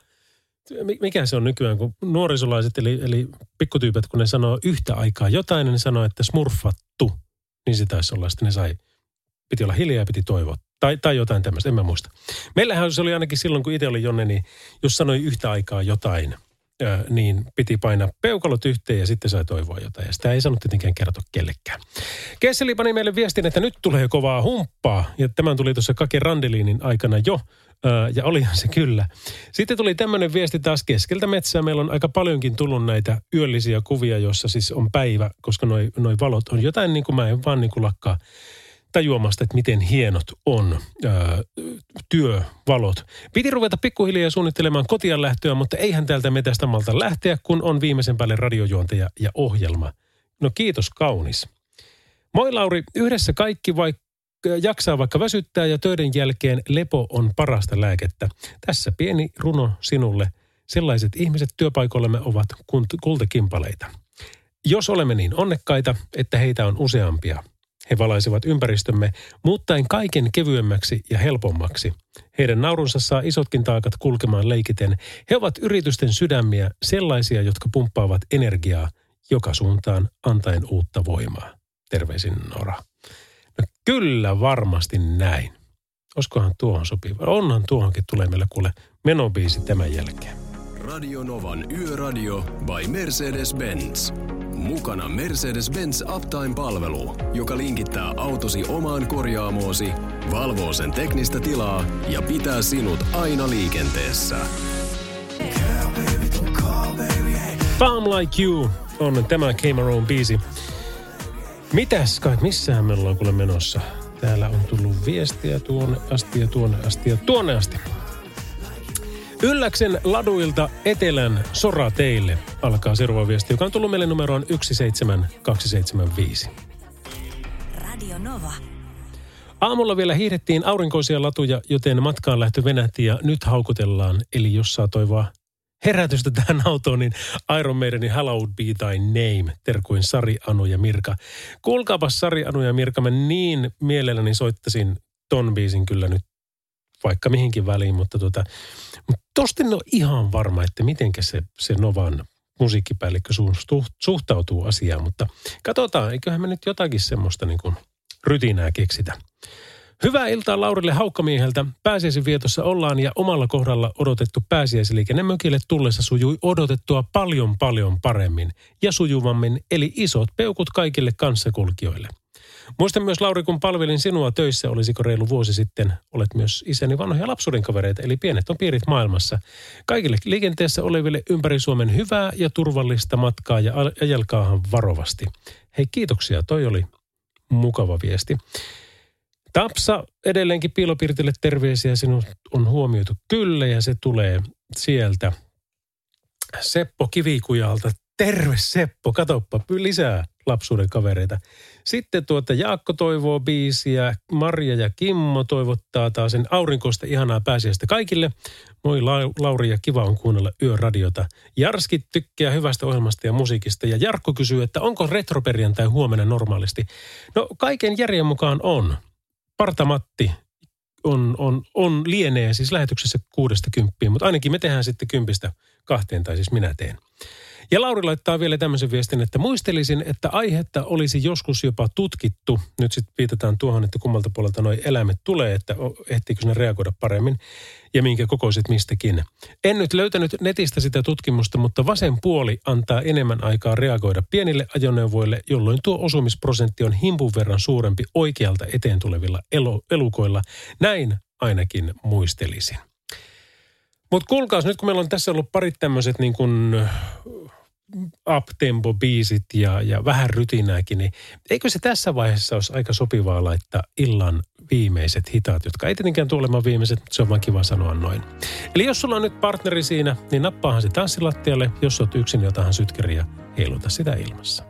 Mi- Mikä se on nykyään, kun nuorisolaiset eli, eli pikkutyypät, kun ne sanoo yhtä aikaa jotain, niin ne sanoo, että smurfattu. Niin se taisi olla. Sitten ne sai, piti olla hiljaa ja piti toivoa. Tai, tai jotain tämmöistä, en mä muista. Meillähän se oli ainakin silloin, kun itse oli Jonne, niin jos sanoi yhtä aikaa jotain, niin piti painaa peukalot yhteen ja sitten sai toivoa jotain. Ja sitä ei saanut tietenkään kertoa kellekään. Kesseli pani meille viestin, että nyt tulee kovaa humppaa. Ja tämän tuli tuossa Kake Randeliinin aikana jo. Ää, Ja olihan se kyllä. Sitten tuli tämmöinen viesti taas keskeltä metsää. Meillä on aika paljonkin tullut näitä yöllisiä kuvia, joissa siis on päivä, koska noi, noi valot on jotain niin kuin mä en vaan niin kuin lakkaa tajuamasta, että miten hienot on ää, työvalot. Piti ruveta pikkuhiljaa suunnittelemaan kotiin lähtöä, mutta eihän täältä metästä malta lähteä, kun on viimeisen päälle radiojuontaja ja ohjelma. No kiitos kaunis. Moi Lauri, yhdessä kaikki vaikka jaksaa vaikka väsyttää ja töiden jälkeen lepo on parasta lääkettä. Tässä pieni runo sinulle. Sellaiset ihmiset työpaikoillemme ovat kultakimpaleita. Jos olemme niin onnekkaita, että heitä on useampia, he valaisevat ympäristömme muuttaen kaiken kevyemmäksi ja helpommaksi. Heidän naurunsa saa isotkin taakat kulkemaan leikiten. He ovat yritysten sydämiä, sellaisia, jotka pumppaavat energiaa joka suuntaan antaen uutta voimaa. Terveisin Nora. Kyllä varmasti näin. Oskohan tuohon sopiva? Onhan tuohonkin tulee meille kuule menobiisi tämän jälkeen. Radio Novan Yöradio by Mercedes-Benz. Mukana Mercedes-Benz Uptime-palvelu, joka linkittää autosi omaan korjaamoosi, valvoo sen teknistä tilaa ja pitää sinut aina liikenteessä. Palm Like You on tämä Cameron biisi. Mitäs kai, missähän me ollaan kuule menossa? Täällä on tullut viestiä tuonne asti ja tuonne asti ja tuonne asti. Ylläksen laduilta Etelän sora teille alkaa seuraava viesti, joka on tullut meille numeroon 17275. Radio Nova. Aamulla vielä hiihdettiin aurinkoisia latuja, joten matkaan lähtö venähti ja nyt haukutellaan. Eli jos saa toivoa herätystä tähän autoon, niin Iron Maidenin Hallowed Be Thy Name, terkuin Sari, Anu ja Mirka. Kuulkaapas Sari, Anu ja Mirka, mä niin mielelläni soittasin ton biisin kyllä nyt vaikka mihinkin väliin, mutta tota, mutta tosta en ole ihan varma, että mitenkä se, se Novan musiikkipäällikkö su- suhtautuu asiaan, mutta katsotaan, eiköhän me nyt jotakin semmoista niin kuin rytinää keksitä. Hyvää iltaa Laurille Haukkamieheltä. Pääsiäisen vietossa ollaan ja omalla kohdalla odotettu pääsiäisliikenne mökille tullessa sujui odotettua paljon paljon paremmin ja sujuvammin, eli isot peukut kaikille kanssakulkijoille. Muistan myös Lauri, kun palvelin sinua töissä, olisiko reilu vuosi sitten, olet myös isäni vanhoja lapsuuden kavereita, eli pienet on piirit maailmassa. Kaikille liikenteessä oleville ympäri Suomen hyvää ja turvallista matkaa ja ajelkaahan varovasti. Hei kiitoksia, toi oli mukava viesti. Tapsa edelleenkin piilopirtille terveisiä, sinut on huomioitu kyllä ja se tulee sieltä Seppo Kivikujalta. Terve Seppo, katoppa lisää lapsuuden kavereita. Sitten tuota Jaakko toivoo biisiä, Marja ja Kimmo toivottaa taas sen aurinkoista ihanaa pääsiäistä kaikille. Moi La- Lauri ja kiva on kuunnella yöradiota. Jarski tykkää hyvästä ohjelmasta ja musiikista ja Jarkko kysyy, että onko retroperjantai huomenna normaalisti. No kaiken järjen mukaan on Spartamatti on, on, on lienee siis lähetyksessä kuudesta kymppiin, mutta ainakin me tehdään sitten kympistä kahteen, tai siis minä teen. Ja Lauri laittaa vielä tämmöisen viestin, että muistelisin, että aihetta olisi joskus jopa tutkittu. Nyt sitten viitataan tuohon, että kummalta puolelta nuo eläimet tulee, että ehtiikö ne reagoida paremmin ja minkä kokoiset mistäkin. En nyt löytänyt netistä sitä tutkimusta, mutta vasen puoli antaa enemmän aikaa reagoida pienille ajoneuvoille, jolloin tuo osumisprosentti on himpun verran suurempi oikealta eteen tulevilla elukoilla. Näin ainakin muistelisin. Mutta kuulkaas, nyt kun meillä on tässä ollut parit tämmöiset niin kuin uptempo-biisit ja, ja vähän rytinääkin, niin eikö se tässä vaiheessa olisi aika sopivaa laittaa illan viimeiset hitaat, jotka ei tietenkään tule olemaan viimeiset, mutta se on vaan kiva sanoa noin. Eli jos sulla on nyt partneri siinä, niin nappaahan se tanssilattialle. Jos olet yksin, niin otahan sytkäri ja heiluta sitä ilmassa.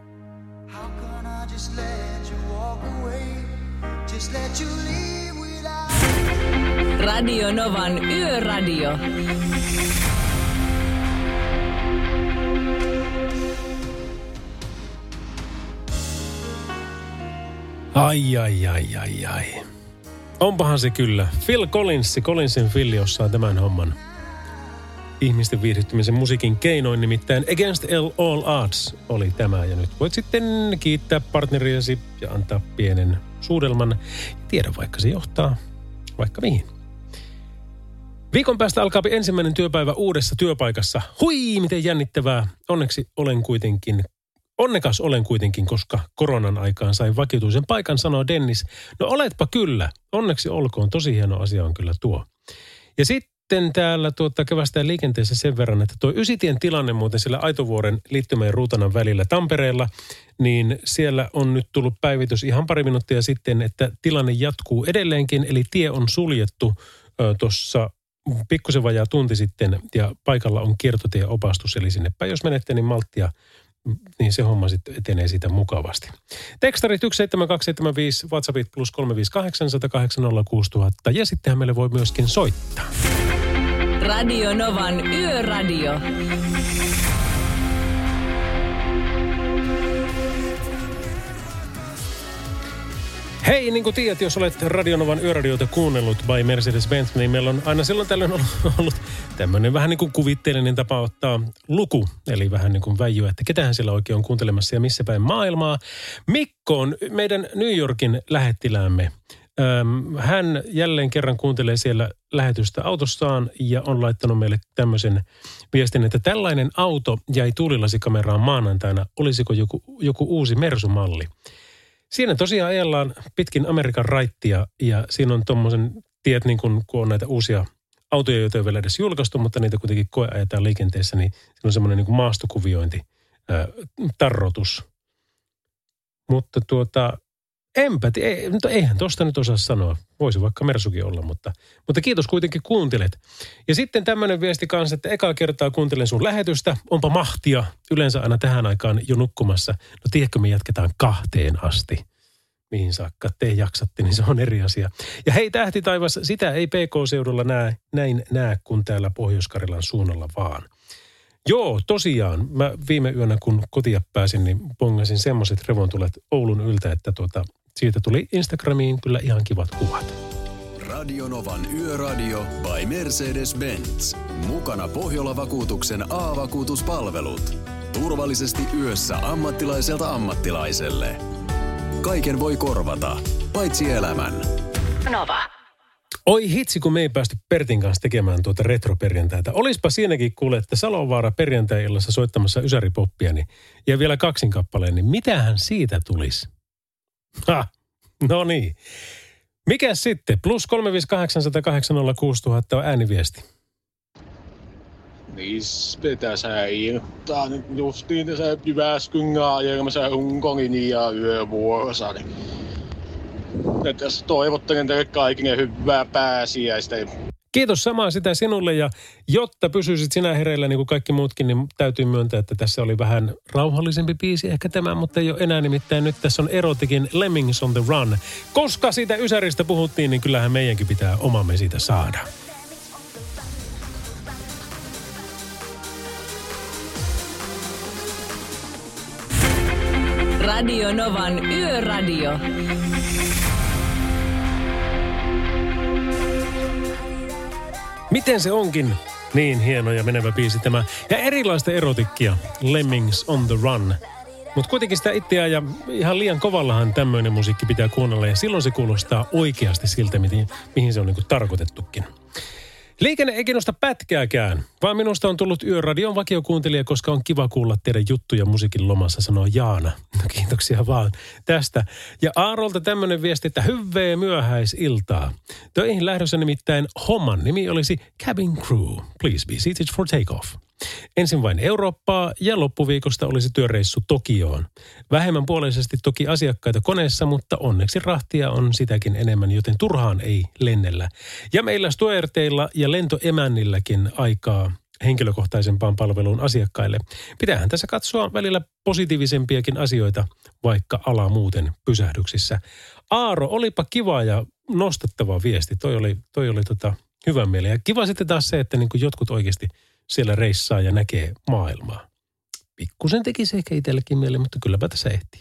Radio Novan Yöradio. Ai, ai, ai, ai, ai. Onpahan se kyllä. Phil Collins, Collinsin Phil osaa tämän homman. Ihmisten viihdyttämisen musiikin keinoin nimittäin Against All Odds oli tämä. Ja nyt voit sitten kiittää partneriasi ja antaa pienen suudelman. Tiedä vaikka se johtaa vaikka mihin. Viikon päästä alkaa ensimmäinen työpäivä uudessa työpaikassa. Hui, miten jännittävää. Onneksi olen kuitenkin Onnekas olen kuitenkin, koska koronan aikaan sain vakituisen paikan, sanoo Dennis. No oletpa kyllä. Onneksi olkoon. Tosi hieno asia on kyllä tuo. Ja sitten täällä tuota kevästä liikenteessä sen verran, että tuo Ysitien tilanne muuten sillä Aitovuoren liittymä ja Ruutanan välillä Tampereella, niin siellä on nyt tullut päivitys ihan pari minuuttia sitten, että tilanne jatkuu edelleenkin, eli tie on suljettu tuossa pikkusen vajaa tunti sitten ja paikalla on kiertotieopastus, eli sinne päin jos menette, niin malttia niin se homma sitten etenee siitä mukavasti. Tekstarit 17275, WhatsAppit plus 358 ja sittenhän meille voi myöskin soittaa. Radio Novan Yöradio. Hei, niin kuin tiedät, jos olet Radionovan yöradioita kuunnellut by Mercedes-Benz, niin meillä on aina silloin tällöin ollut tämmöinen vähän niin kuin kuvitteellinen tapa ottaa luku, eli vähän niin kuin väijyä, että ketähän siellä oikein on kuuntelemassa ja missä päin maailmaa. Mikko on meidän New Yorkin lähettiläämme. Hän jälleen kerran kuuntelee siellä lähetystä autossaan ja on laittanut meille tämmöisen viestin, että tällainen auto jäi tuulilasikameraan maanantaina. Olisiko joku, joku uusi Mersumalli? Siinä tosiaan ajellaan pitkin Amerikan raittia ja siinä on tuommoisen, tiet niin kun, kun on näitä uusia autoja, joita ei vielä edes julkaistu, mutta niitä kuitenkin koeajetaan liikenteessä, niin siinä on semmoinen niin maastokuviointi, tarrotus. Mutta tuota, enpä, ei, no eihän tosta nyt osaa sanoa. Voisi vaikka Mersukin olla, mutta, mutta kiitos kuitenkin kuuntelet. Ja sitten tämmöinen viesti kanssa, että eka kertaa kuuntelen sun lähetystä. Onpa mahtia. Yleensä aina tähän aikaan jo nukkumassa. No tiedätkö, me jatketaan kahteen asti. Mihin saakka te jaksatte, niin se on eri asia. Ja hei tähti taivas, sitä ei PK-seudulla näe, näin näe kuin täällä pohjois suunnalla vaan. Joo, tosiaan. Mä viime yönä, kun kotia pääsin, niin pongasin semmoiset revontulet Oulun yltä, että tuota, siitä tuli Instagramiin kyllä ihan kivat kuvat. Radionovan Yöradio by Mercedes-Benz. Mukana Pohjola-vakuutuksen A-vakuutuspalvelut. Turvallisesti yössä ammattilaiselta ammattilaiselle. Kaiken voi korvata, paitsi elämän. Nova. Oi hitsi, kun me ei päästy Pertin kanssa tekemään tuota retroperjantaita. Olispa siinäkin kuule, että Salovaara perjantai-illassa soittamassa Ysäri-poppia, niin, ja vielä kaksin kappaleen, niin mitähän siitä tulisi? Ha, no niin. Mikä sitten? Plus 358 on ääniviesti. Niin, tässä iltaa nyt justiin tässä Jyväskylän ajelmassa Unkonin ja yövuorossa. Niin. Ja tässä toivottelen teille kaikille hyvää pääsiäistä. Kiitos samaa sitä sinulle ja jotta pysyisit sinä hereillä niin kuin kaikki muutkin, niin täytyy myöntää, että tässä oli vähän rauhallisempi biisi ehkä tämä, mutta ei ole enää nimittäin nyt tässä on erotikin Lemmings on the Run. Koska siitä Ysäristä puhuttiin, niin kyllähän meidänkin pitää omamme siitä saada. Radio Novan Yöradio. Miten se onkin niin hieno ja menevä biisi tämä. Ja erilaista erotikkia, Lemmings on the Run. Mutta kuitenkin sitä itseä ja ihan liian kovallahan tämmöinen musiikki pitää kuunnella ja silloin se kuulostaa oikeasti siltä, mihin, mihin se on niinku tarkoitettukin. Liikenne ei kiinnosta pätkääkään, vaan minusta on tullut Yöradion vakiokuuntelija, koska on kiva kuulla teidän juttuja musiikin lomassa, sanoo Jaana. No kiitoksia vaan tästä. Ja Aarolta tämmöinen viesti, että hyvää myöhäisiltaa. Töihin lähdössä nimittäin homman nimi olisi Cabin Crew. Please be seated for takeoff. Ensin vain Eurooppaa ja loppuviikosta olisi työreissu Tokioon. Vähemmän puoleisesti toki asiakkaita koneessa, mutta onneksi rahtia on sitäkin enemmän, joten turhaan ei lennellä. Ja meillä Stuerteilla ja lentoemännilläkin aikaa henkilökohtaisempaan palveluun asiakkaille. Pitäähän tässä katsoa välillä positiivisempiakin asioita, vaikka ala muuten pysähdyksissä. Aaro, olipa kiva ja nostettava viesti. Toi oli, toi oli tota, hyvä mieli. Ja kiva sitten taas se, että niin jotkut oikeasti – siellä reissaa ja näkee maailmaa. Pikkusen tekisi ehkä itsellekin mieli, mutta kylläpä tässä ehtii.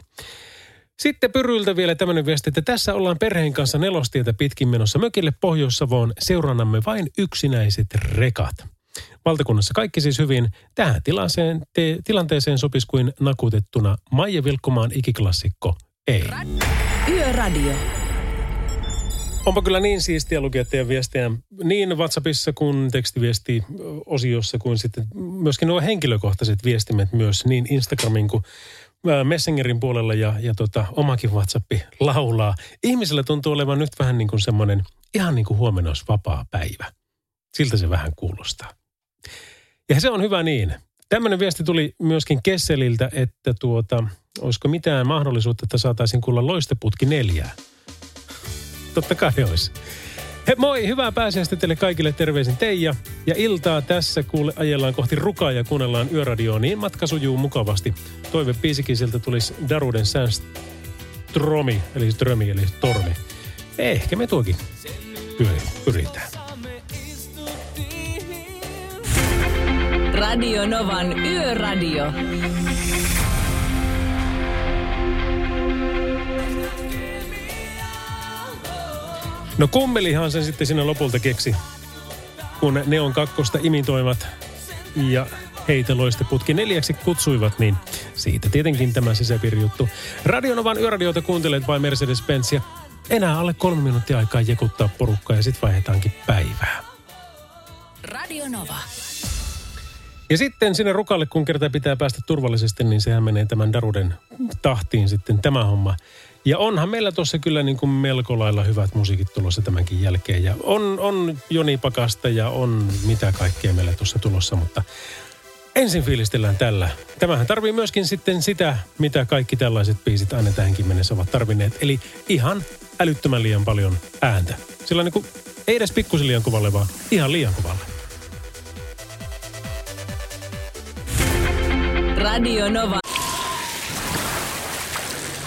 Sitten Pyryltä vielä tämmöinen viesti, että tässä ollaan perheen kanssa nelostietä pitkin menossa mökille Pohjois-Savoon. Seurannamme vain yksinäiset rekat. Valtakunnassa kaikki siis hyvin. Tähän tilanteeseen, te, tilanteeseen sopisi kuin nakutettuna Maija Vilkkumaan ikiklassikko Ei. Yöradio. Onpa kyllä niin siistiä lukea teidän viestejä niin WhatsAppissa kuin tekstiviesti-osiossa kuin sitten myöskin nuo henkilökohtaiset viestimet myös niin Instagramin kuin Messengerin puolella ja, ja tota, omakin WhatsAppi laulaa. Ihmisellä tuntuu olevan nyt vähän niin kuin semmoinen, ihan niin kuin huomenna olisi vapaa päivä. Siltä se vähän kuulostaa. Ja se on hyvä niin. Tämmöinen viesti tuli myöskin Kesseliltä, että tuota, olisiko mitään mahdollisuutta, että saataisiin kuulla loisteputki neljää. Totta kai olisi. He, moi, hyvää pääsiäistä teille kaikille terveisin Teija. Ja iltaa tässä kuule ajellaan kohti rukaa ja kuunnellaan yöradioa, niin matka sujuu mukavasti. Toive sieltä tulisi Daruden Stromi, eli Strömi, eli Tormi. Ehkä me tuokin pyritään. Radio Novan Yöradio. No kummelihan sen sitten sinne lopulta keksi, kun ne on kakkosta imitoivat ja heitä putki neljäksi kutsuivat, niin siitä tietenkin tämä sisäpiirijuttu. Radionovan yöradiota kuuntelet vai Mercedes-Benz ja enää alle kolme minuuttia aikaa jekuttaa porukkaa ja sitten vaihdetaankin päivää. Radio Nova. Ja sitten sinne rukalle, kun kertaa pitää päästä turvallisesti, niin sehän menee tämän Daruden tahtiin sitten tämä homma. Ja onhan meillä tuossa kyllä niin kuin melko lailla hyvät musiikit tulossa tämänkin jälkeen. Ja on, on Joni Pakasta ja on mitä kaikkea meillä tuossa tulossa, mutta ensin fiilistellään tällä. Tämähän tarvii myöskin sitten sitä, mitä kaikki tällaiset biisit aina tähänkin mennessä ovat tarvinneet. Eli ihan älyttömän liian paljon ääntä. Sillä niin kuin, ei edes pikkusen liian kovalle, vaan ihan liian kovalle. Radio Nova.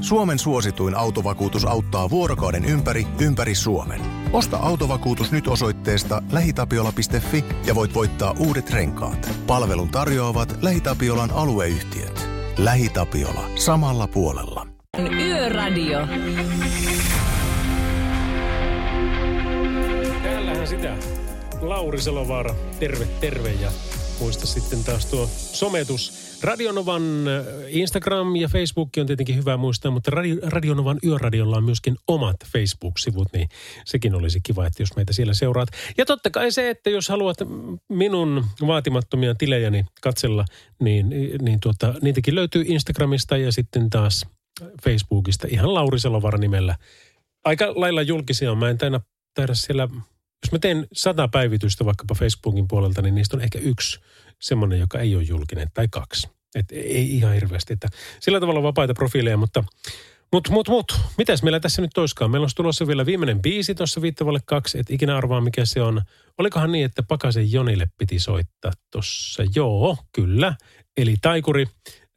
Suomen suosituin autovakuutus auttaa vuorokauden ympäri, ympäri Suomen. Osta autovakuutus nyt osoitteesta lähitapiola.fi ja voit voittaa uudet renkaat. Palvelun tarjoavat LähiTapiolan alueyhtiöt. LähiTapiola. Samalla puolella. Yöradio. Täällähän sitä. Lauri Selovaara, terve terve ja muista sitten taas tuo sometus Radionovan äh, Instagram ja Facebook on tietenkin hyvä muistaa, mutta Radionovan yöradiolla on myöskin omat Facebook-sivut, niin sekin olisi kiva, että jos meitä siellä seuraat. Ja totta kai se, että jos haluat minun vaatimattomia tilejäni katsella, niin, niin tuota, niitäkin löytyy Instagramista ja sitten taas Facebookista ihan Lauri Selovara nimellä. Aika lailla julkisia. Mä en taida, taida siellä, jos mä teen sata päivitystä vaikkapa Facebookin puolelta, niin niistä on ehkä yksi semmoinen, joka ei ole julkinen, tai kaksi. Et ei ihan hirveästi. Että sillä tavalla vapaita profiileja, mutta mut, mut, mut. Mitäs meillä tässä nyt toiskaan? Meillä on tulossa vielä viimeinen biisi tuossa viittavalle kaksi, et ikinä arvaa mikä se on. Olikohan niin, että Pakasen Jonille piti soittaa tuossa? Joo, kyllä. eli taikuri,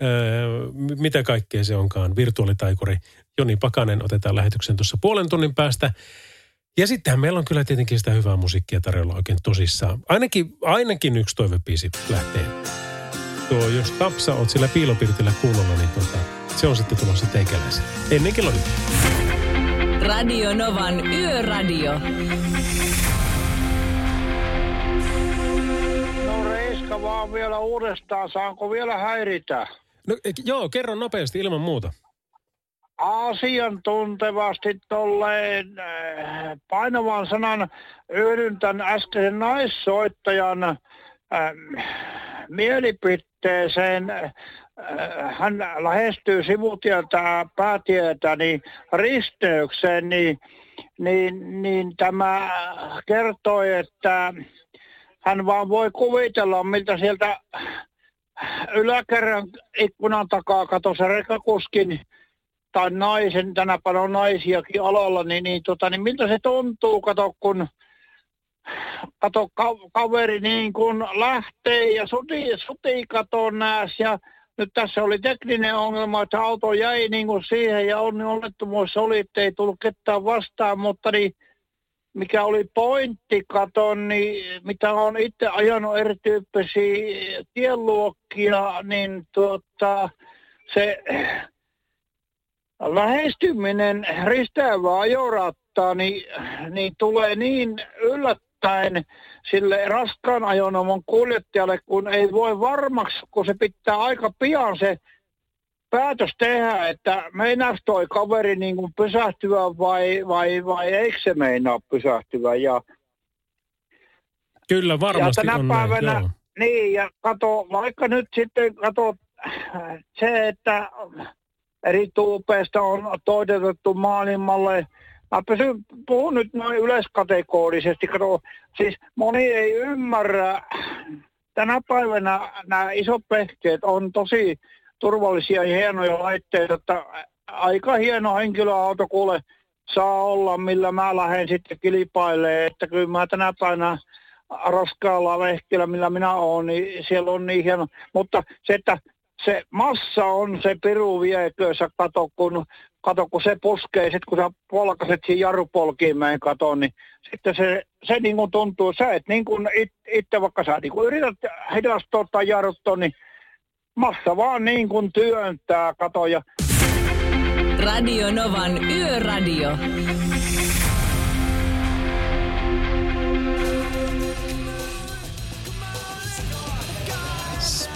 öö, mitä kaikkea se onkaan, virtuaalitaikuri. Joni Pakanen otetaan lähetyksen tuossa puolen tunnin päästä. Ja sittenhän meillä on kyllä tietenkin sitä hyvää musiikkia tarjolla oikein tosissaan. Ainakin, ainakin yksi toivepiisi lähtee. Tuo, jos Tapsa oot sillä piilopirtillä kuulolla, niin tuota, se on sitten tulossa teikäläisen. Ennen kello yhtä. Radio Novan Yöradio. No Reiska vaan vielä uudestaan, saanko vielä häiritä? No, e, joo, kerro nopeasti ilman muuta. Asiantuntevasti tolleen äh, painavan sanan yhdyn tämän äskeisen naissoittajan äh, mielipiteeseen. Äh, hän lähestyy sivutieltä päätietä niin risteykseen, niin, niin, niin tämä kertoi, että hän vaan voi kuvitella, miltä sieltä yläkerran ikkunan takaa katosi rekakuskin tai naisen, tänä päivänä on naisiakin alalla, niin, niin, tota, niin miltä se tuntuu, kato kun kato, ka, kaveri niin kun lähtee ja suti, suti nääs ja nyt tässä oli tekninen ongelma, että auto jäi niin kuin siihen ja onni onnettomuus oli, että ei tullut ketään vastaan, mutta niin, mikä oli pointti, katon, niin mitä on itse ajanut erityyppisiä tieluokkia, niin tuota, se lähestyminen risteävää ajorattaa, niin, niin tulee niin yllättäen sille raskaan ajoneuvon kuljettajalle, kun ei voi varmaksi, kun se pitää aika pian se päätös tehdä, että meinaako toi kaveri niin kuin pysähtyä vai, vai, vai eikö se meinaa pysähtyä. Ja, Kyllä varmasti ja tänä on päivänä, näin, joo. Niin, ja kato, vaikka nyt sitten kato se, että eri tuupeista on toitettu maailmalle. Mä pysyn, puhun nyt noin yleiskategorisesti. Kato, siis moni ei ymmärrä. Tänä päivänä nämä isot pehkeet on tosi turvallisia ja hienoja laitteita, että aika hieno henkilöauto kuule saa olla, millä mä lähden sitten kilpailemaan. Että kyllä mä tänä päivänä raskaalla vehkillä, millä minä olen, niin siellä on niin hieno. Mutta se, että se massa on se piru vieköössä, kato kun, kato kun se puskee, sitten kun sä polkaset siihen meidän katon, niin sitten se, se niin kuin tuntuu, sä et niin kuin it, itse vaikka sä niin kuin yrität hidastaa tai jarruttaa, niin massa vaan niin kuin työntää, kato ja Radio Novan Yöradio.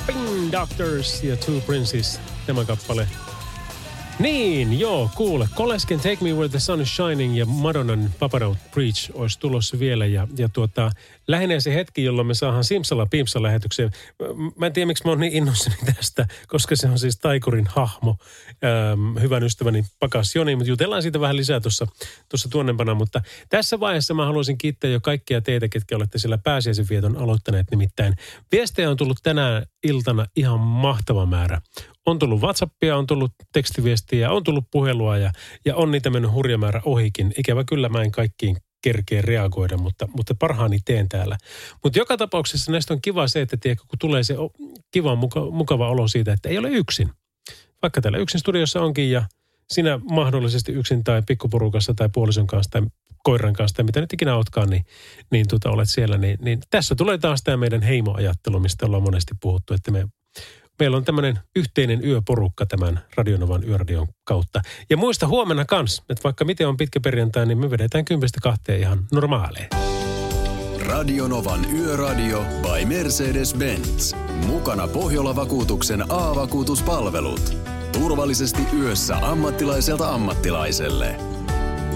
Spin Doctors ja Two Princes, tämä kappale. Niin, joo, kuule. Kolesken Take Me Where the Sun is Shining ja Madonnan Papa Preach olisi tulossa vielä. Ja, ja tuota, lähenee se hetki, jolloin me saadaan Simsala Pimpsa lähetykseen. Mä en tiedä, miksi mä oon niin innoissani tästä, koska se on siis Taikurin hahmo. Ähm, hyvän ystäväni Pakas Joni, mutta jutellaan siitä vähän lisää tuossa, tuossa tuonnempana. Mutta tässä vaiheessa mä haluaisin kiittää jo kaikkia teitä, ketkä olette siellä pääsiäisen vieton aloittaneet. Nimittäin viestejä on tullut tänään iltana ihan mahtava määrä on tullut WhatsAppia, on tullut tekstiviestiä, on tullut puhelua ja, ja on niitä mennyt hurja määrä ohikin. Ikävä kyllä mä en kaikkiin kerkeä reagoida, mutta, mutta parhaani teen täällä. Mutta joka tapauksessa näistä on kiva se, että tiedätkö, kun tulee se kiva, muka, mukava olo siitä, että ei ole yksin. Vaikka täällä yksin studiossa onkin ja sinä mahdollisesti yksin tai pikkuporukassa tai puolison kanssa tai koiran kanssa tai mitä nyt ikinä ootkaan, niin, niin tuota, olet siellä. Niin, niin tässä tulee taas tämä meidän heimoajattelu, mistä ollaan monesti puhuttu, että me meillä on tämmöinen yhteinen yöporukka tämän Radionovan yöradion kautta. Ja muista huomenna kans, että vaikka miten on pitkä perjantai, niin me vedetään kympistä kahteen ihan normaaleja. Radionovan Yöradio by Mercedes-Benz. Mukana Pohjola-vakuutuksen A-vakuutuspalvelut. Turvallisesti yössä ammattilaiselta ammattilaiselle.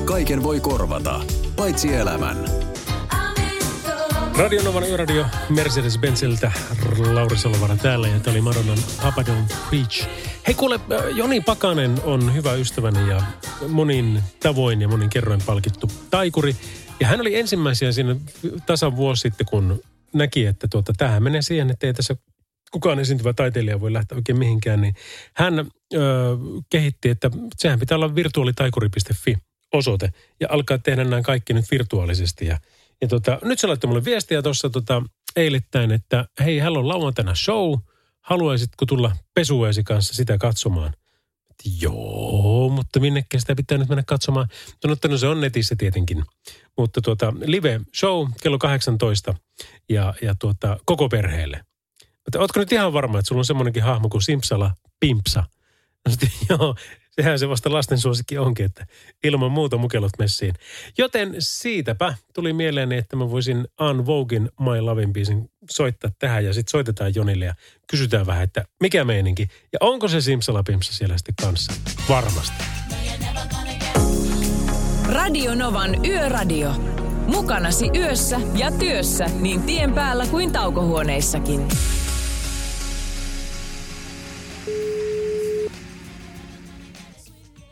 Kaiken voi korvata, paitsi elämän. Radionovan yöradio Mercedes-Benziltä Lauri Salovara täällä ja tämä oli Madonnan Papa Preach. Hei kuule, äh, Joni Pakanen on hyvä ystäväni ja monin tavoin ja monin kerroin palkittu taikuri. Ja hän oli ensimmäisiä siinä tasan vuosi sitten, kun näki, että tuota, tähän menee siihen, että ei tässä kukaan esiintyvä taiteilija voi lähteä oikein mihinkään, niin hän ö, kehitti, että sehän pitää olla virtuaalitaikuri.fi osoite ja alkaa tehdä nämä kaikki nyt virtuaalisesti. Ja, ja tota, nyt se laittoi mulle viestiä tuossa tota, eilittäin, että hei, hänellä on lauantaina show, haluaisitko tulla pesueesi kanssa sitä katsomaan? Joo, mutta minnekä sitä pitää nyt mennä katsomaan. No, no se on netissä tietenkin. Mutta tuota, live show kello 18 ja, ja tuota, koko perheelle. Mutta ootko nyt ihan varma, että sulla on semmoinenkin hahmo kuin Simpsala Pimpsa? No sitten, joo, sehän se vasta lasten suosikki onkin, että ilman muuta mukelot messiin. Joten siitäpä tuli mieleen, että mä voisin Ann Vogin My Lovin biisin soittaa tähän ja sitten soitetaan Jonille ja kysytään vähän, että mikä meininki. Ja onko se Simsala Pimpsa siellä sitten kanssa? Varmasti. Radio Novan Yöradio. Mukanasi yössä ja työssä niin tien päällä kuin taukohuoneissakin.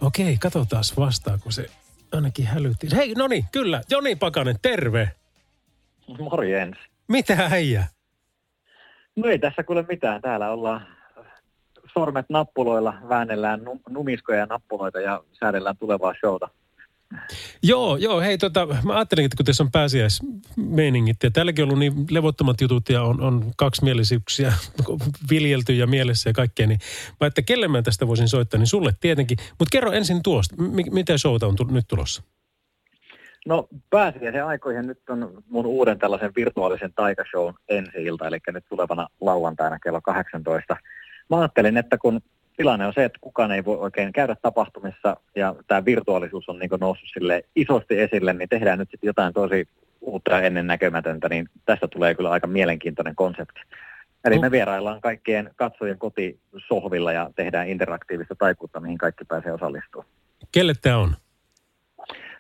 Okei, katsotaan vastaako se ainakin hälytti. Hei, no niin, kyllä. Joni Pakanen, terve. Morjens. Mitä äijä? No ei tässä kuule mitään. Täällä ollaan sormet nappuloilla, väännellään numiskoja ja nappuloita ja säädellään tulevaa showta. Joo, joo, hei tota, mä ajattelin, että kun tässä on pääsiäismeiningit ja täälläkin on ollut niin levottomat jutut ja on, on kaksimielisyyksiä viljelty ja mielessä ja kaikkea, niin mä että kelle mä tästä voisin soittaa, niin sulle tietenkin. Mutta kerro ensin tuosta, M- mitä showta on tu- nyt tulossa? No pääsiäisen aikoihin nyt on mun uuden tällaisen virtuaalisen taikashown ensi ilta, eli nyt tulevana lauantaina kello 18. Mä ajattelin, että kun tilanne on se, että kukaan ei voi oikein käydä tapahtumissa ja tämä virtuaalisuus on niin noussut sille isosti esille, niin tehdään nyt sitten jotain tosi uutta ja ennennäkemätöntä, niin tästä tulee kyllä aika mielenkiintoinen konsepti. Eli me vieraillaan kaikkien katsojien kotisohvilla ja tehdään interaktiivista taikuutta, mihin kaikki pääsee osallistumaan. Kelle tämä on?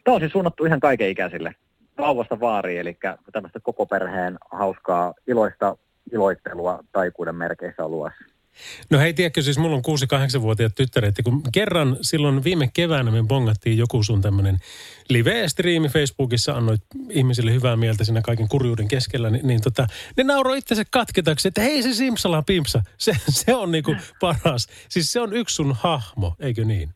Tämä on siis suunnattu ihan kaikenikäisille. Vauvasta vaariin, eli tämmöistä koko perheen hauskaa iloista iloittelua taikuuden merkeissä on luvassa. No hei, tiedätkö, siis mulla on 6-8-vuotiaat tyttäret, kun kerran silloin viime keväänä me bongattiin joku sun tämmöinen live-striimi Facebookissa, annoit ihmisille hyvää mieltä siinä kaiken kurjuuden keskellä, niin, niin tota, ne nauroi itsensä katketaksi, että hei se Simsala Pimpsa, se, se on niinku paras. Siis se on yksi sun hahmo, eikö niin?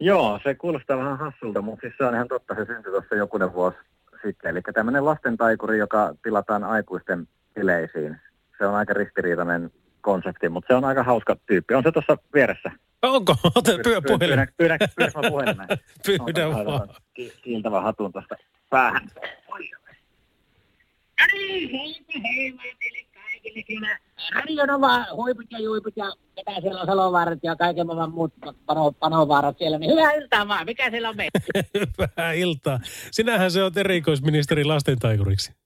Joo, se kuulostaa vähän hassulta, mutta siis se on ihan totta, se syntyi tuossa jokunen vuosi sitten. Eli tämmöinen lasten taikuri, joka tilataan aikuisten bileisiin. Se on aika ristiriitainen konsepti, mutta se on aika hauska tyyppi. On se tuossa vieressä. Onko? Ota pyydä puhelimen. Pyydä, pyydä, pyydä, pyydä puhelimen. pyydä vaan. Kiiltävä hatun tuosta päähän. No niin, hei, hei vaan teille kaikille siinä. Radio Nova, huiput ja juiput ja ketä siellä on Salovaarat ja kaiken maailman muut pano, panovaarat siellä. Niin hyvää iltaa vaan, mikä siellä on meitä? hyvää iltaa. Sinähän se on erikoisministeri lastentaikuriksi.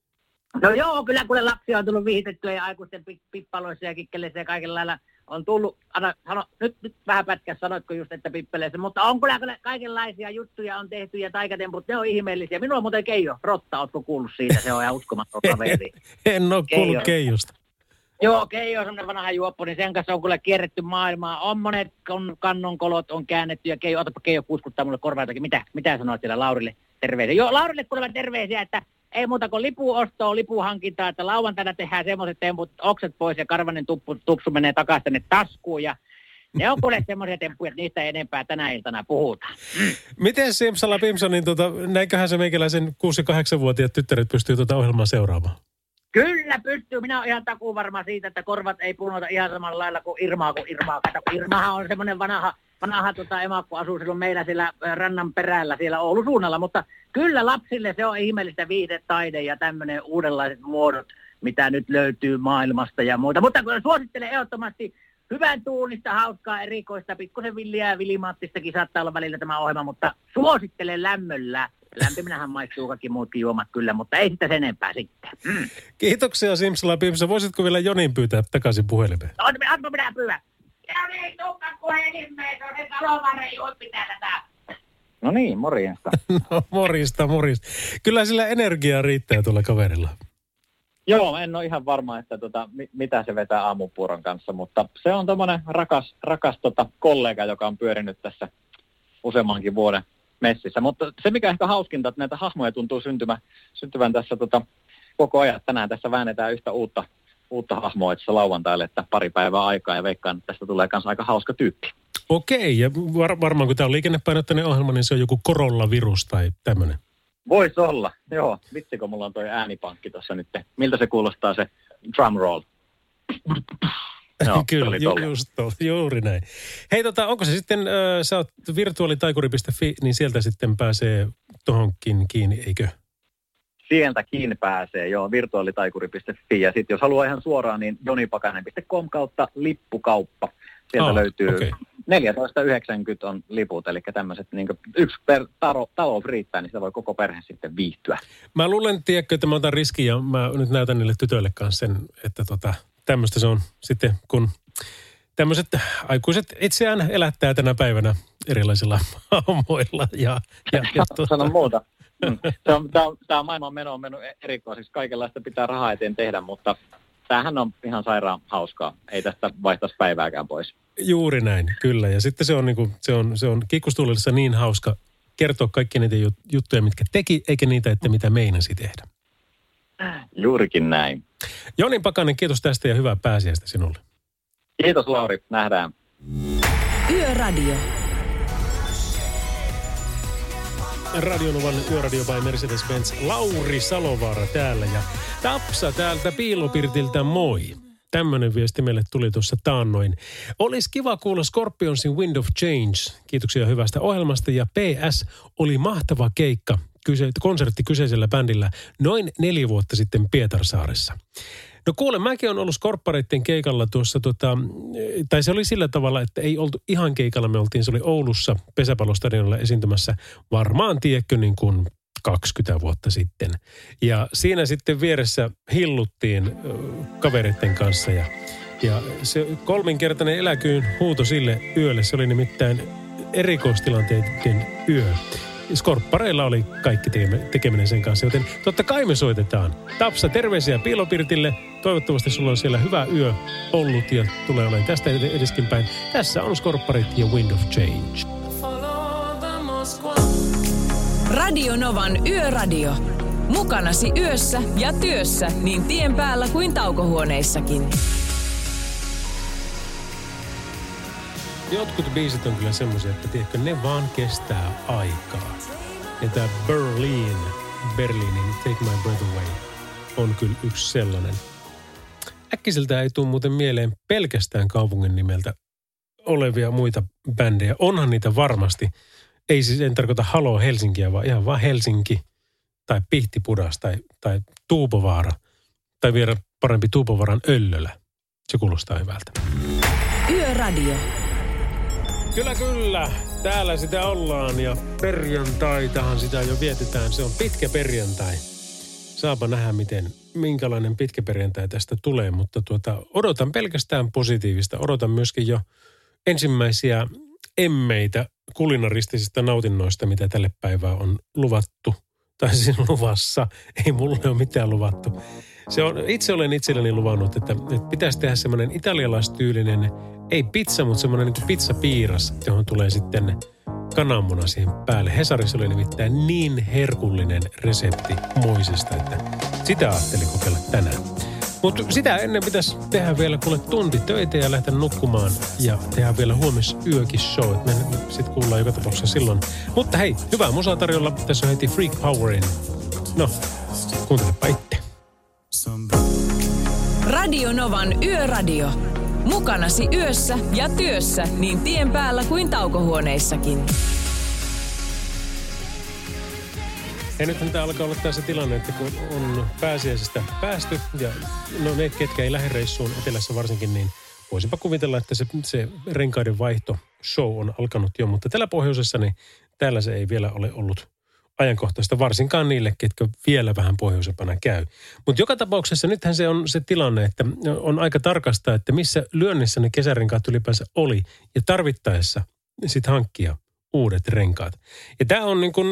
No joo, kyllä kuule lapsia on tullut vihitettyä ja aikuisten pippaloissa ja kikkeleissä ja kaikilla lailla on tullut, anna, sano, nyt, nyt vähän pätkä sanoitko just, että pippeleissä, mutta on kyllä, kyllä kaikenlaisia juttuja on tehty ja taikatemput, ne on ihmeellisiä. Minulla on muuten Keijo, Rotta, ootko kuullut siitä, se on ihan uskomaton kaveri. en ole kuullut Keijo. Keijosta. Joo, Keijo on semmoinen vanha juoppo, niin sen kanssa on kyllä kierretty maailmaa. On monet kannonkolot on käännetty ja Keijo, otapa Keijo kuuskuttaa mulle korvaa jotakin. Mitä, mitä sanoit siellä Laurille? Terveisiä. Joo, Laurille kuulevan terveisiä, että ei muuta kuin lipuostoa, lipuhankintaa, että lauantaina tehdään semmoiset temput, okset pois ja karvanen tuppu, tupsu menee takaisin tänne taskuun ja ne on kuule semmoisia temppuja, että niistä enempää tänä iltana puhutaan. Mm. Miten Simsala Pimsonin, tota, näinköhän se meikäläisen 6-8-vuotiaat tyttäret pystyy tuota ohjelmaa seuraamaan? Kyllä pystyy. Minä olen ihan takuu varma siitä, että korvat ei punota ihan samalla lailla kuin Irmaa kuin Irmaa. Kato, Irmahan on semmoinen vanha vanha tota, emakko asuu silloin meillä siellä rannan perällä siellä Oulun suunnalla, mutta kyllä lapsille se on ihmeellistä viihdetaide ja tämmöinen uudenlaiset muodot, mitä nyt löytyy maailmasta ja muuta. Mutta kun suosittelen ehdottomasti hyvän tuunista, hauskaa, erikoista, pikkusen villiä ja vilimaattistakin saattaa olla välillä tämä ohjelma, mutta suosittelen lämmöllä. Lämpiminähän maistuu kaikki muutkin juomat kyllä, mutta ei sitä sen enempää sitten. Mm. Kiitoksia Simsala Pimsa. Voisitko vielä Jonin pyytää takaisin puhelimeen? No, anna minä pyydän. Ja niin, tukka puhelimeen, on se juoppi täällä No niin, morjesta. no morjesta, morjesta. Kyllä sillä energiaa riittää tuolla kaverilla. Joo, en ole ihan varma, että tota, mitä se vetää aamupuuron kanssa, mutta se on tuommoinen rakas, rakas tota, kollega, joka on pyörinyt tässä useammankin vuoden messissä. Mutta se, mikä ehkä hauskinta, että näitä hahmoja tuntuu syntymä, syntyvän tässä tota, koko ajan. Tänään tässä väännetään yhtä uutta uutta hahmoa itse lauantaille, että pari päivää aikaa ja veikkaan, että tästä tulee myös aika hauska tyyppi. Okei, ja var- varmaan kun tämä on liikennepainotteinen ohjelma, niin se on joku korollavirus tai tämmöinen. Voisi olla, joo. Vitsi, kun mulla on toi äänipankki tuossa nyt. Miltä se kuulostaa se drum roll? Joo, Kyllä, ju, just tol, juuri näin. Hei tota, onko se sitten, äh, sä oot virtuaalitaikuri.fi, niin sieltä sitten pääsee tohonkin kiinni, eikö? Sieltäkin pääsee, joo, virtuaalitaikuri.fi. Ja sitten jos haluaa ihan suoraan, niin jonipakanen.com kautta lippukauppa. Sieltä Ah, löytyy okei. 14,90 on liput, eli tämmöiset niin yksi per talo, talous riittää, niin sitä voi koko perhe sitten viihtyä. Mä luulen, tiedätkö, että mä otan riskin ja mä nyt näytän niille tytöille kanssa sen, että tota, tämmöistä se on sitten, kun tämmöiset aikuiset itseään elättää tänä päivänä erilaisilla hahmoilla ja, ja, ja tota, Sano muuta. Mm. Se on, tämä, on, tämä maailman meno on mennyt erikoisiksi. Kaikenlaista pitää rahaa eteen tehdä, mutta tämähän on ihan sairaan hauskaa. Ei tästä vaihtaisi päivääkään pois. Juuri näin, kyllä. Ja sitten se on, niin kuin, se on, se on kikkustuulissa niin hauska kertoa kaikki niitä jut- juttuja, mitkä teki, eikä niitä, että mitä meinasi tehdä. Juurikin näin. Joni Pakanen, kiitos tästä ja hyvää pääsiäistä sinulle. Kiitos Lauri, nähdään. Yöradio. Radionovan Yöradio by Mercedes-Benz. Lauri Salovaara täällä ja Tapsa täältä Piilopirtiltä moi. Tämmöinen viesti meille tuli tuossa taannoin. Olisi kiva kuulla Scorpionsin Wind of Change. Kiitoksia hyvästä ohjelmasta ja PS oli mahtava keikka, kyse, konsertti kyseisellä bändillä noin neljä vuotta sitten Pietarsaaressa. No kuule, mäkin on ollut Skorppareitten keikalla tuossa, tota, tai se oli sillä tavalla, että ei oltu ihan keikalla, me oltiin, se oli Oulussa pesäpallostadionilla esiintymässä varmaan, tiedätkö, niin kuin 20 vuotta sitten. Ja siinä sitten vieressä hilluttiin kavereiden kanssa ja, ja se kolminkertainen eläkyyn huuto sille yölle, se oli nimittäin erikoistilanteiden yö. Skorppareilla oli kaikki tekeminen- sen kanssa, joten totta kai me soitetaan. Tapsa, terveisiä Piilopirtille. Toivottavasti sulla on siellä hyvä yö ollut ja tulee olemaan tästä ed- edeskin päin. Tässä on Skorpparit ja Wind of Change. Radio Novan Yöradio. Mukanasi yössä ja työssä niin tien päällä kuin taukohuoneissakin. Jotkut biisit on kyllä semmoisia, että tiedätkö, ne vaan kestää aikaa. Ja tämä Berlin, Berliinin Take My Breath Away on kyllä yksi sellainen. Äkkiseltä ei tule muuten mieleen pelkästään kaupungin nimeltä olevia muita bändejä. Onhan niitä varmasti. Ei siis, en tarkoita Halo Helsinkiä, vaan ihan vaan Helsinki tai Pihtipudas tai, tai Tuupovaara. Tai vielä parempi Tuupovaaran Öllölä. Se kuulostaa hyvältä. Yöradio. Kyllä, kyllä. Täällä sitä ollaan ja perjantaitahan sitä jo vietetään. Se on pitkä perjantai. Saapa nähdä, miten, minkälainen pitkä perjantai tästä tulee, mutta tuota, odotan pelkästään positiivista. Odotan myöskin jo ensimmäisiä emmeitä kulinaristisista nautinnoista, mitä tälle päivää on luvattu. Tai siis luvassa. Ei mulle ole mitään luvattu. Se on, itse olen itselleni luvannut, että, että pitäisi tehdä semmoinen italialaistyylinen, ei pizza, mutta semmoinen niin pizzapiiras, johon tulee sitten kananmuna siihen päälle. Hesarissa oli nimittäin niin herkullinen resepti moisesta, että sitä ajattelin kokeilla tänään. Mutta sitä ennen pitäisi tehdä vielä kuule tunti töitä ja lähteä nukkumaan ja tehdä vielä huomis yökin show. Me sitten kuullaan joka tapauksessa silloin. Mutta hei, hyvää musaa tarjolla. Tässä on heti Freak Powerin. No, kuuntelepa itse. Radio Novan Yöradio. Mukanasi yössä ja työssä niin tien päällä kuin taukohuoneissakin. Ja nythän tämä alkaa olla tässä tilanne, että kun on pääsiäisestä päästy ja no ne, ketkä ei lähde reissuun etelässä varsinkin, niin voisinpa kuvitella, että se, se renkaiden vaihto show on alkanut jo, mutta tällä pohjoisessa niin täällä se ei vielä ole ollut ajankohtaista, varsinkaan niille, ketkä vielä vähän pohjoisempana käy. Mutta joka tapauksessa nythän se on se tilanne, että on aika tarkastaa, että missä lyönnissä ne kesärenkaat ylipäänsä oli ja tarvittaessa sitten hankkia uudet renkaat. Ja tämä on niin kuin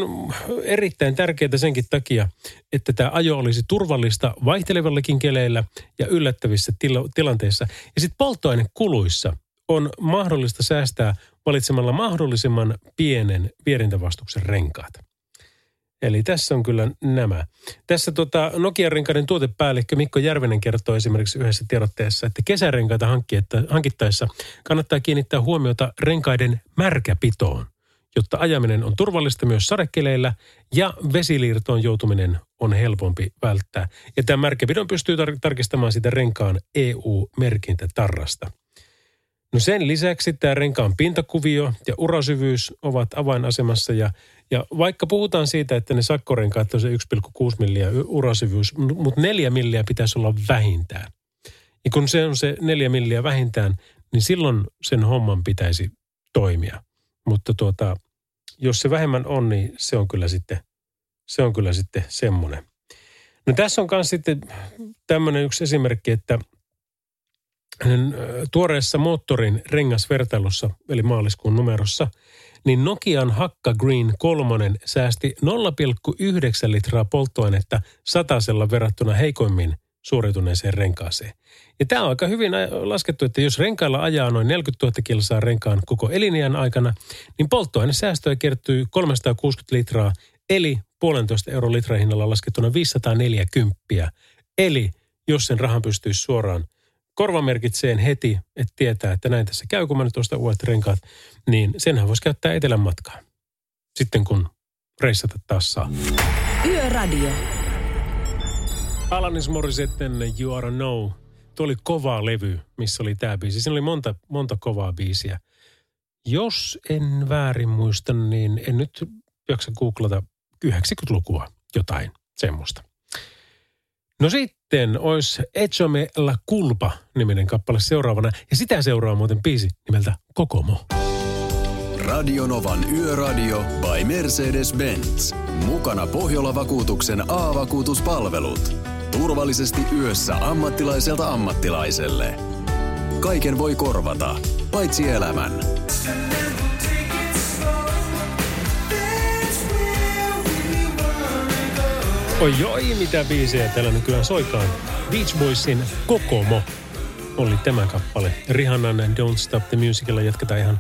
erittäin tärkeää senkin takia, että tämä ajo olisi turvallista vaihtelevallakin keleillä ja yllättävissä tilo- tilanteissa. Ja sitten polttoainekuluissa on mahdollista säästää valitsemalla mahdollisimman pienen vierintävastuksen renkaat. Eli tässä on kyllä nämä. Tässä tota Nokia-renkaiden tuotepäällikkö Mikko Järvenen kertoo esimerkiksi yhdessä tiedotteessa, että kesärenkaita hankittaessa kannattaa kiinnittää huomiota renkaiden märkäpitoon. jotta ajaminen on turvallista myös sadekeleillä ja vesiliirtoon joutuminen on helpompi välttää. Ja tämä märkäpidon pystyy tar- tarkistamaan sitä renkaan EU-merkintätarrasta. No sen lisäksi tämä renkaan pintakuvio ja urasyvyys ovat avainasemassa ja, ja vaikka puhutaan siitä, että ne sakkorenkaat on se 1,6 milliä urasyvyys, mutta neljä milliä pitäisi olla vähintään. Ja kun se on se neljä milliä vähintään, niin silloin sen homman pitäisi toimia. Mutta tuota, jos se vähemmän on, niin se on kyllä sitten, se on kyllä sitten semmoinen. No tässä on myös sitten tämmöinen yksi esimerkki, että tuoreessa moottorin rengasvertailussa, eli maaliskuun numerossa, niin Nokian Hakka Green 3 säästi 0,9 litraa polttoainetta satasella verrattuna heikoimmin suorituneeseen renkaaseen. Ja tämä on aika hyvin laskettu, että jos renkailla ajaa noin 40 000 kilsaa renkaan koko eliniän aikana, niin polttoainesäästöä kertyy 360 litraa, eli puolentoista euro litran hinnalla laskettuna 540. Eli jos sen rahan pystyisi suoraan korvamerkitseen heti, että tietää, että näin tässä käy, kun mä nyt ostan uudet renkaat, niin senhän voisi käyttää etelän matkaan. Sitten kun reissata taas saa. Yöradio. Alanis Morissetten You Are No. Tuo oli kova levy, missä oli tämä biisi. Siinä oli monta, monta kovaa biisiä. Jos en väärin muista, niin en nyt jaksa googlata 90-lukua jotain semmoista. No sitten olisi Echome la Culpa niminen kappale seuraavana. Ja sitä seuraa muuten biisi nimeltä Kokomo. Radionovan Yöradio by Mercedes-Benz. Mukana Pohjola-vakuutuksen A-vakuutuspalvelut. Turvallisesti yössä ammattilaiselta ammattilaiselle. Kaiken voi korvata, paitsi elämän. Oi joi, mitä biisejä täällä nykyään soikaan. Beach Boysin Kokomo oli tämä kappale. Rihannan Don't Stop the Musicilla jatketaan ihan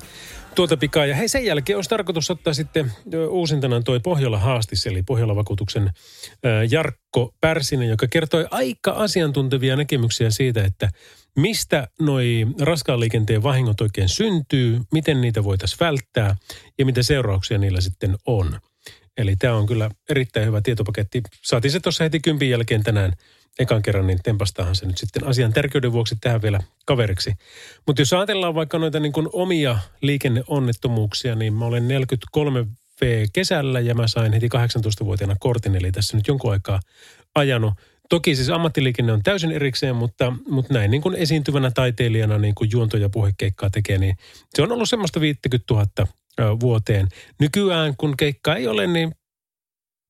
tuota pikaa. Ja hei, sen jälkeen olisi tarkoitus ottaa sitten uusintana toi Pohjola haastis, eli Pohjola-vakuutuksen Jarkko Pärsinen, joka kertoi aika asiantuntevia näkemyksiä siitä, että mistä noi raskaan liikenteen vahingot oikein syntyy, miten niitä voitaisiin välttää ja mitä seurauksia niillä sitten on. Eli tämä on kyllä erittäin hyvä tietopaketti. Saatiin se tuossa heti kympin jälkeen tänään ekan kerran, niin tempastahan se nyt sitten asian tärkeyden vuoksi tähän vielä kaveriksi. Mutta jos ajatellaan vaikka noita niin kuin omia liikenneonnettomuuksia, niin mä olen 43 V kesällä ja mä sain heti 18-vuotiaana kortin, eli tässä nyt jonkun aikaa ajanut. Toki siis ammattiliikenne on täysin erikseen, mutta, mutta näin niin kuin esiintyvänä taiteilijana niin kuin juonto- ja puhekeikkaa tekee, niin se on ollut semmoista 50 000 vuoteen. Nykyään, kun keikka ei ole, niin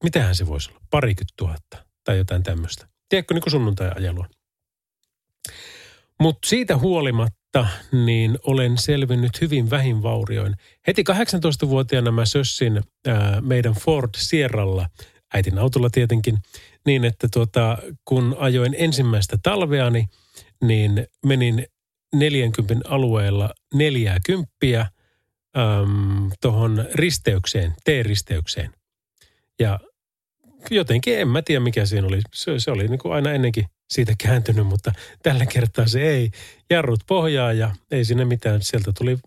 mitähän se voisi olla? Parikymmentä tuhatta tai jotain tämmöistä. Tiedätkö, niin kuin sunnuntai-ajelua. Mutta siitä huolimatta, niin olen selvinnyt hyvin vähin vaurioin. Heti 18-vuotiaana mä sössin ää, meidän Ford Sierralla, äitin autolla tietenkin, niin että tuota, kun ajoin ensimmäistä talveani, niin menin 40 alueella 40 tuohon risteykseen, T-risteykseen. Ja jotenkin en mä tiedä mikä siinä oli. Se, se oli niin kuin aina ennenkin siitä kääntynyt, mutta tällä kertaa se ei. Jarrut pohjaa ja ei sinne mitään. Sieltä tuli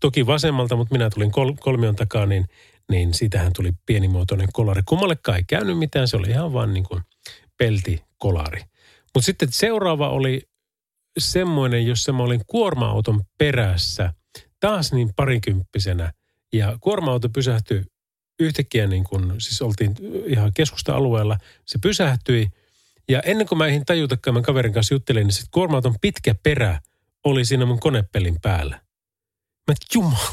toki vasemmalta, mutta minä tulin kol, kolmion takaa, niin, niin siitähän tuli pienimuotoinen kolari. Kummallekaan ei käynyt mitään, se oli ihan vaan niin kuin peltikolari. Mutta sitten seuraava oli semmoinen, jossa mä olin kuorma-auton perässä, taas niin parikymppisenä. Ja kuorma-auto pysähtyi yhtäkkiä niin kuin, siis oltiin ihan keskusta-alueella, se pysähtyi. Ja ennen kuin mä eihin tajutakaan, mä kaverin kanssa juttelin, niin sitten kuorma pitkä perä oli siinä mun konepelin päällä. Mä jumala,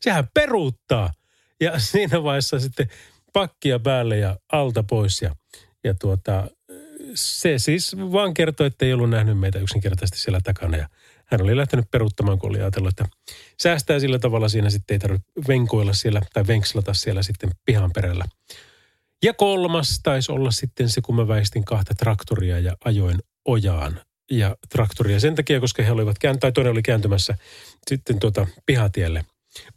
sehän peruuttaa. Ja siinä vaiheessa sitten pakkia päälle ja alta pois. Ja, ja tuota, se siis vaan kertoi, että ei ollut nähnyt meitä yksinkertaisesti siellä takana. Ja hän oli lähtenyt peruuttamaan, kun oli ajatellut, että säästää sillä tavalla siinä sitten ei tarvitse venkoilla siellä tai venkslata siellä sitten pihan perällä. Ja kolmas taisi olla sitten se, kun mä väistin kahta traktoria ja ajoin ojaan ja traktoria sen takia, koska he olivat kääntä, tai toinen oli kääntymässä sitten tuota pihatielle.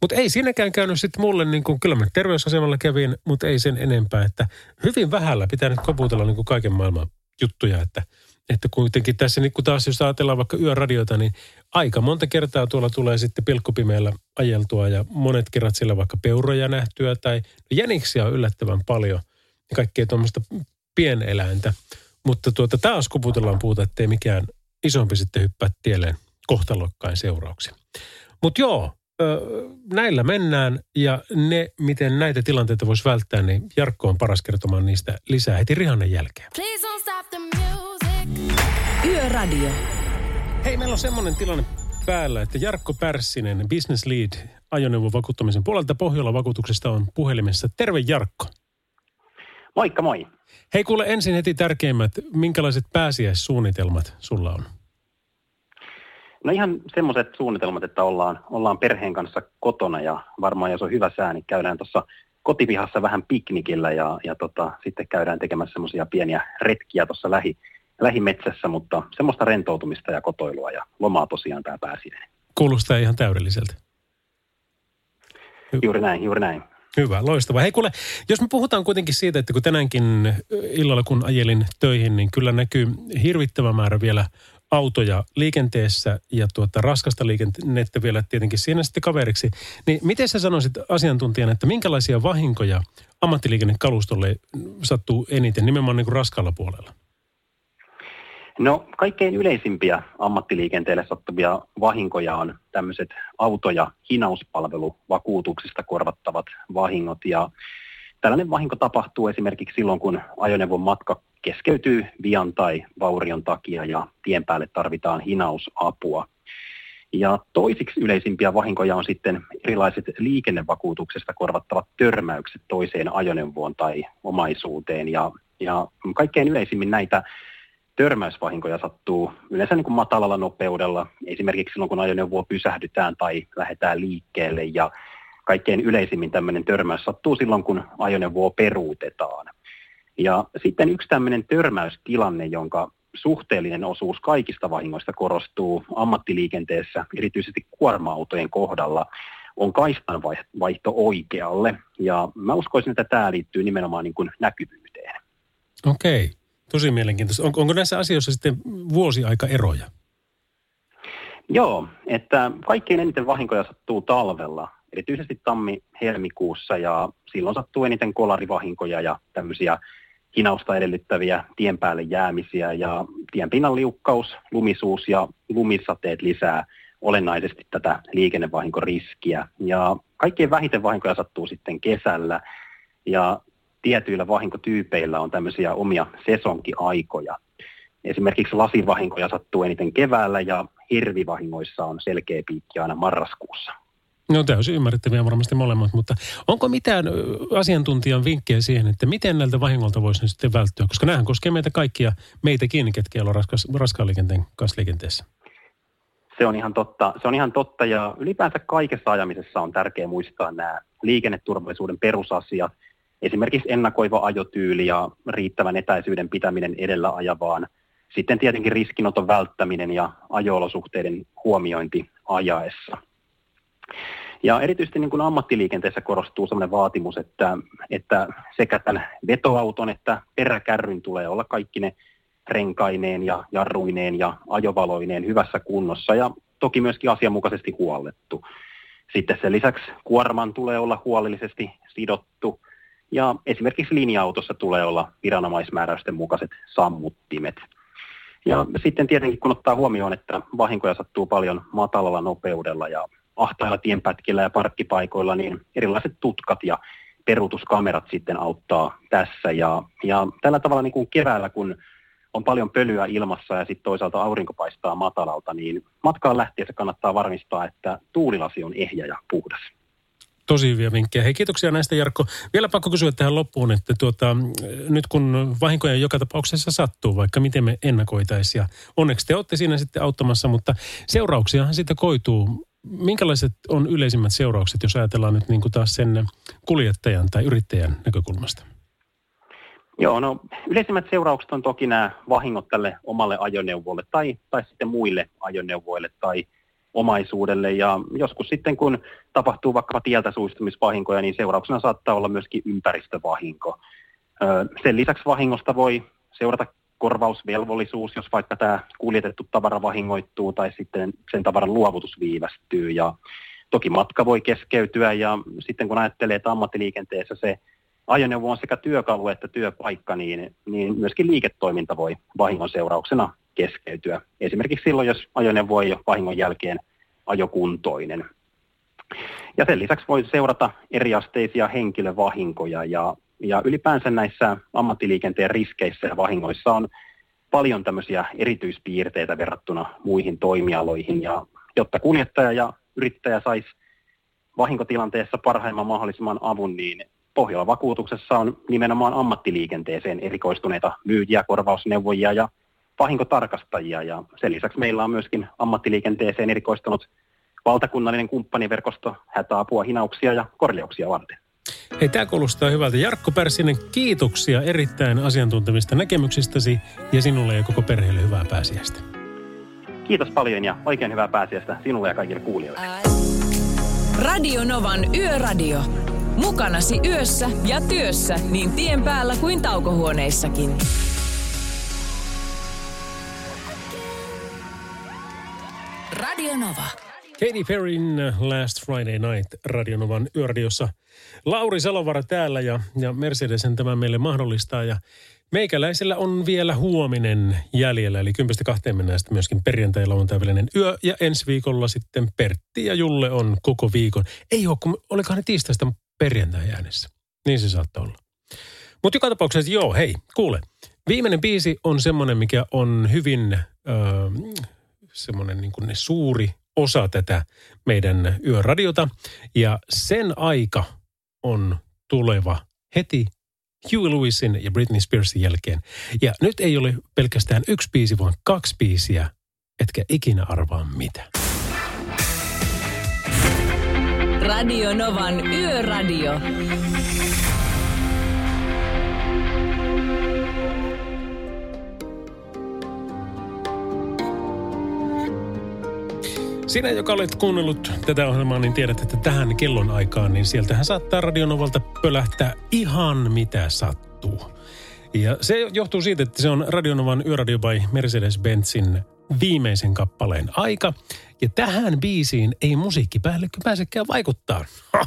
Mutta ei siinäkään käynyt sitten mulle, niin kuin, kyllä mä terveysasemalla kävin, mutta ei sen enempää, että hyvin vähällä pitää nyt koputella niin kuin kaiken maailman juttuja, että että kuitenkin tässä, niin kun taas jos ajatellaan vaikka yöradiota, niin aika monta kertaa tuolla tulee sitten pilkkopimeällä ajeltua ja monet kerrat siellä vaikka peuroja nähtyä tai no jäniksiä on yllättävän paljon ja kaikkea tuommoista pieneläintä. Mutta tuota, taas kuputellaan puuta, ettei mikään isompi sitten hyppää tielleen kohtalokkain seurauksia. Mutta joo, näillä mennään ja ne, miten näitä tilanteita voisi välttää, niin Jarkko on paras kertomaan niistä lisää heti Rihannen jälkeen. Yöradio. Hei, meillä on semmoinen tilanne päällä, että Jarkko Pärssinen, Business Lead ajoneuvon vakuuttamisen puolelta Pohjola vakuutuksesta on puhelimessa. Terve Jarkko. Moikka moi. Hei kuule ensin heti tärkeimmät, minkälaiset pääsiäissuunnitelmat sulla on? No ihan semmoiset suunnitelmat, että ollaan, ollaan perheen kanssa kotona ja varmaan jos on hyvä sää, niin käydään tuossa kotipihassa vähän piknikillä ja, ja tota, sitten käydään tekemässä semmoisia pieniä retkiä tuossa lähi, lähimetsässä, mutta semmoista rentoutumista ja kotoilua ja lomaa tosiaan tämä pääsiäinen. Kuulostaa ihan täydelliseltä. Juuri näin, juuri näin. Hyvä, loistavaa. Hei kuule, jos me puhutaan kuitenkin siitä, että kun tänäänkin illalla kun ajelin töihin, niin kyllä näkyy hirvittävä määrä vielä autoja liikenteessä ja tuota raskasta liikennettä vielä tietenkin siinä sitten kaveriksi. Niin miten sä sanoisit asiantuntijana, että minkälaisia vahinkoja ammattiliikennekalustolle sattuu eniten nimenomaan niin kuin raskalla puolella? No kaikkein yleisimpiä ammattiliikenteelle sattuvia vahinkoja on tämmöiset auto- ja hinauspalveluvakuutuksista korvattavat vahingot. Ja tällainen vahinko tapahtuu esimerkiksi silloin, kun ajoneuvon matka keskeytyy vian tai vaurion takia ja tien päälle tarvitaan hinausapua. Ja toisiksi yleisimpiä vahinkoja on sitten erilaiset liikennevakuutuksesta korvattavat törmäykset toiseen ajoneuvoon tai omaisuuteen. Ja, ja kaikkein yleisimmin näitä törmäysvahinkoja sattuu yleensä niin kuin matalalla nopeudella, esimerkiksi silloin kun ajoneuvoa pysähdytään tai lähdetään liikkeelle ja kaikkein yleisimmin tämmöinen törmäys sattuu silloin, kun ajoneuvoa peruutetaan. Ja sitten yksi tämmöinen törmäystilanne, jonka suhteellinen osuus kaikista vahingoista korostuu ammattiliikenteessä, erityisesti kuorma-autojen kohdalla, on kaistan vaihto oikealle. Ja mä uskoisin, että tämä liittyy nimenomaan niin kuin näkyvyyteen. Okei. Tosi mielenkiintoista. On, onko näissä asioissa sitten vuosiaika eroja? Joo, että kaikkein eniten vahinkoja sattuu talvella, erityisesti tammi-helmikuussa ja silloin sattuu eniten kolarivahinkoja ja tämmöisiä hinausta edellyttäviä tien päälle jäämisiä ja tienpinnan liukkaus, lumisuus ja lumisateet lisää olennaisesti tätä liikennevahinkoriskiä. Ja kaikkein vähiten vahinkoja sattuu sitten kesällä ja tietyillä vahinkotyypeillä on tämmöisiä omia sesonkiaikoja. Esimerkiksi lasivahinkoja sattuu eniten keväällä ja hirvivahingoissa on selkeä piikki aina marraskuussa. No täysin ymmärrettäviä varmasti molemmat, mutta onko mitään asiantuntijan vinkkejä siihen, että miten näiltä vahingolta voisi sitten välttyä? Koska nämähän koskee meitä kaikkia, meitäkin, ketkä ollaan raskas, raskaan liikenteen kanssa liikenteessä. Se on ihan totta. Se on ihan totta ja ylipäänsä kaikessa ajamisessa on tärkeää muistaa nämä liikenneturvallisuuden perusasiat – esimerkiksi ennakoiva ajotyyli ja riittävän etäisyyden pitäminen edellä ajavaan. Sitten tietenkin riskinoton välttäminen ja ajoolosuhteiden huomiointi ajaessa. Ja erityisesti niin kuin ammattiliikenteessä korostuu sellainen vaatimus, että, että sekä tämän vetoauton että peräkärryn tulee olla kaikki ne renkaineen ja jarruineen ja ajovaloineen hyvässä kunnossa ja toki myöskin asianmukaisesti huollettu. Sitten sen lisäksi kuorman tulee olla huolellisesti sidottu ja esimerkiksi linja-autossa tulee olla viranomaismääräysten mukaiset sammuttimet. Ja sitten tietenkin kun ottaa huomioon, että vahinkoja sattuu paljon matalalla nopeudella ja ahtailla tienpätkillä ja parkkipaikoilla, niin erilaiset tutkat ja peruutuskamerat sitten auttaa tässä. Ja, ja tällä tavalla niin kuin keväällä, kun on paljon pölyä ilmassa ja sitten toisaalta aurinko paistaa matalalta, niin matkaan lähtiessä kannattaa varmistaa, että tuulilasi on ehjä ja puhdas. Tosi hyviä vinkkejä. Hei, kiitoksia näistä Jarkko. Vielä pakko kysyä tähän loppuun, että tuota, nyt kun vahinkoja joka tapauksessa sattuu, vaikka miten me ennakoitaisiin, onneksi te olette siinä sitten auttamassa, mutta seurauksiahan siitä koituu. Minkälaiset on yleisimmät seuraukset, jos ajatellaan nyt niin kuin taas sen kuljettajan tai yrittäjän näkökulmasta? Joo, no yleisimmät seuraukset on toki nämä vahingot tälle omalle ajoneuvolle tai, tai sitten muille ajoneuvoille tai – omaisuudelle ja joskus sitten kun tapahtuu vaikka tieltä suistumisvahinkoja, niin seurauksena saattaa olla myöskin ympäristövahinko. Sen lisäksi vahingosta voi seurata korvausvelvollisuus, jos vaikka tämä kuljetettu tavara vahingoittuu tai sitten sen tavaran luovutus viivästyy. Ja toki matka voi keskeytyä ja sitten kun ajattelee, että ammattiliikenteessä se ajoneuvo on sekä työkalu että työpaikka, niin, niin myöskin liiketoiminta voi vahingon seurauksena keskeytyä. Esimerkiksi silloin, jos ajoneuvo ei ole vahingon jälkeen ajokuntoinen. Ja sen lisäksi voi seurata eriasteisia henkilövahinkoja ja, ja ylipäänsä näissä ammattiliikenteen riskeissä ja vahingoissa on paljon tämmöisiä erityispiirteitä verrattuna muihin toimialoihin ja jotta kuljettaja ja yrittäjä saisi vahinkotilanteessa parhaimman mahdollisimman avun, niin Pohjola vakuutuksessa on nimenomaan ammattiliikenteeseen erikoistuneita myyjiä, korvausneuvojia ja vahinkotarkastajia ja sen lisäksi meillä on myöskin ammattiliikenteeseen erikoistunut valtakunnallinen kumppaniverkosto hätäapua, hinauksia ja korjauksia varten. Hei, tämä kuulostaa hyvältä. Jarkko Pärssinen, kiitoksia erittäin asiantuntevista näkemyksistäsi ja sinulle ja koko perheelle hyvää pääsiäistä. Kiitos paljon ja oikein hyvää pääsiäistä sinulle ja kaikille kuulijoille. Radio Novan Yöradio. Mukanasi yössä ja työssä niin tien päällä kuin taukohuoneissakin. Radio Nova. Katy Perryn Last Friday Night Radionovan yöradiossa. Lauri Salovara täällä ja, ja Mercedesen tämä meille mahdollistaa. Ja meikäläisellä on vielä huominen jäljellä, eli 10.2 mennään sitten myöskin perjantai lauantai välinen yö. Ja ensi viikolla sitten Pertti ja Julle on koko viikon. Ei ole, kun olikohan ne tiistaista perjantai äänessä. Niin se saattaa olla. Mutta joka tapauksessa, joo, hei, kuule. Viimeinen biisi on semmoinen, mikä on hyvin öö, semmoinen niin kuin ne suuri osa tätä meidän yöradiota. Ja sen aika on tuleva heti Huey Lewisin ja Britney Spearsin jälkeen. Ja nyt ei ole pelkästään yksi biisi, vaan kaksi biisiä, etkä ikinä arvaa mitä. Radio Novan Yöradio. Sinä, joka olet kuunnellut tätä ohjelmaa, niin tiedät, että tähän kellon aikaan, niin sieltähän saattaa Radionovalta pölähtää ihan mitä sattuu. Ja se johtuu siitä, että se on Radionovan Yöradio by Mercedes-Benzin viimeisen kappaleen aika. Ja tähän biisiin ei musiikkipäällikkö pääsekään vaikuttaa.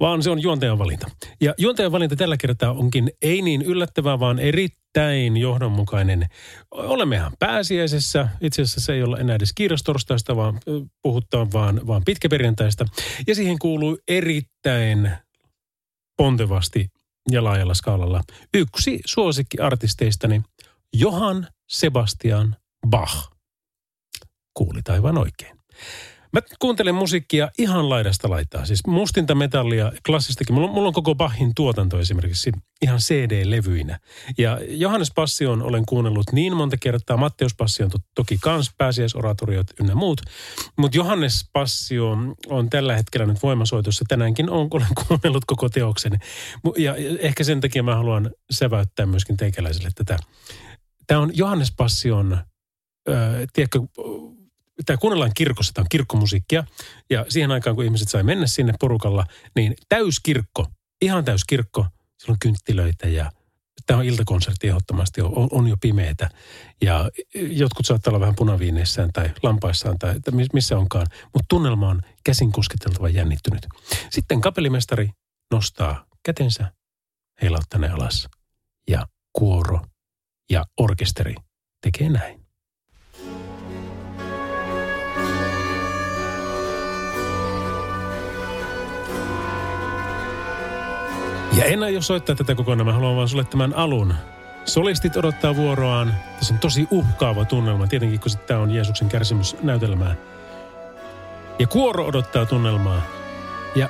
vaan se on juontajan valinta. Ja juontajan valinta tällä kertaa onkin ei niin yllättävää, vaan erittäin johdonmukainen. Olemmehan pääsiäisessä. Itse asiassa se ei ole enää edes kiirastorstaista, vaan puhutaan vaan, vaan pitkäperjantaista. Ja siihen kuuluu erittäin pontevasti ja laajalla skaalalla yksi suosikkiartisteistani, Johan Sebastian Bach. Kuulit aivan oikein. Mä kuuntelen musiikkia ihan laidasta laitaa. Siis mustinta metallia, klassistakin. Mulla, mulla on koko Bachin tuotanto esimerkiksi ihan CD-levyinä. Ja Johannes Passion olen kuunnellut niin monta kertaa. Matteus Passion to, toki kans pääsiäisoratoriot ynnä muut. Mutta Johannes Passio on tällä hetkellä nyt voimasoitossa. Tänäänkin on, olen kuunnellut koko teoksen. Ja ehkä sen takia mä haluan säväyttää myöskin teikäläiselle tätä. Tämä on Johannes Passion, äh, tiedätkö, tämä kuunnellaan kirkossa, tämä on kirkkomusiikkia. Ja siihen aikaan, kun ihmiset sai mennä sinne porukalla, niin täyskirkko, ihan täyskirkko, siellä on kynttilöitä ja tämä on iltakonsertti ehdottomasti, on, on jo pimeätä. Ja jotkut saattaa olla vähän punaviineissään tai lampaissaan tai missä onkaan, mutta tunnelma on käsin kosketeltava jännittynyt. Sitten kapellimestari nostaa kätensä, heilauttaa ne alas ja kuoro ja orkesteri tekee näin. Ja en aio soittaa tätä kokonaan, mä haluan vaan sulle tämän alun. Solistit odottaa vuoroaan. Tässä on tosi uhkaava tunnelma, tietenkin kun tämä on Jeesuksen kärsimys näytelmää. Ja kuoro odottaa tunnelmaa. Ja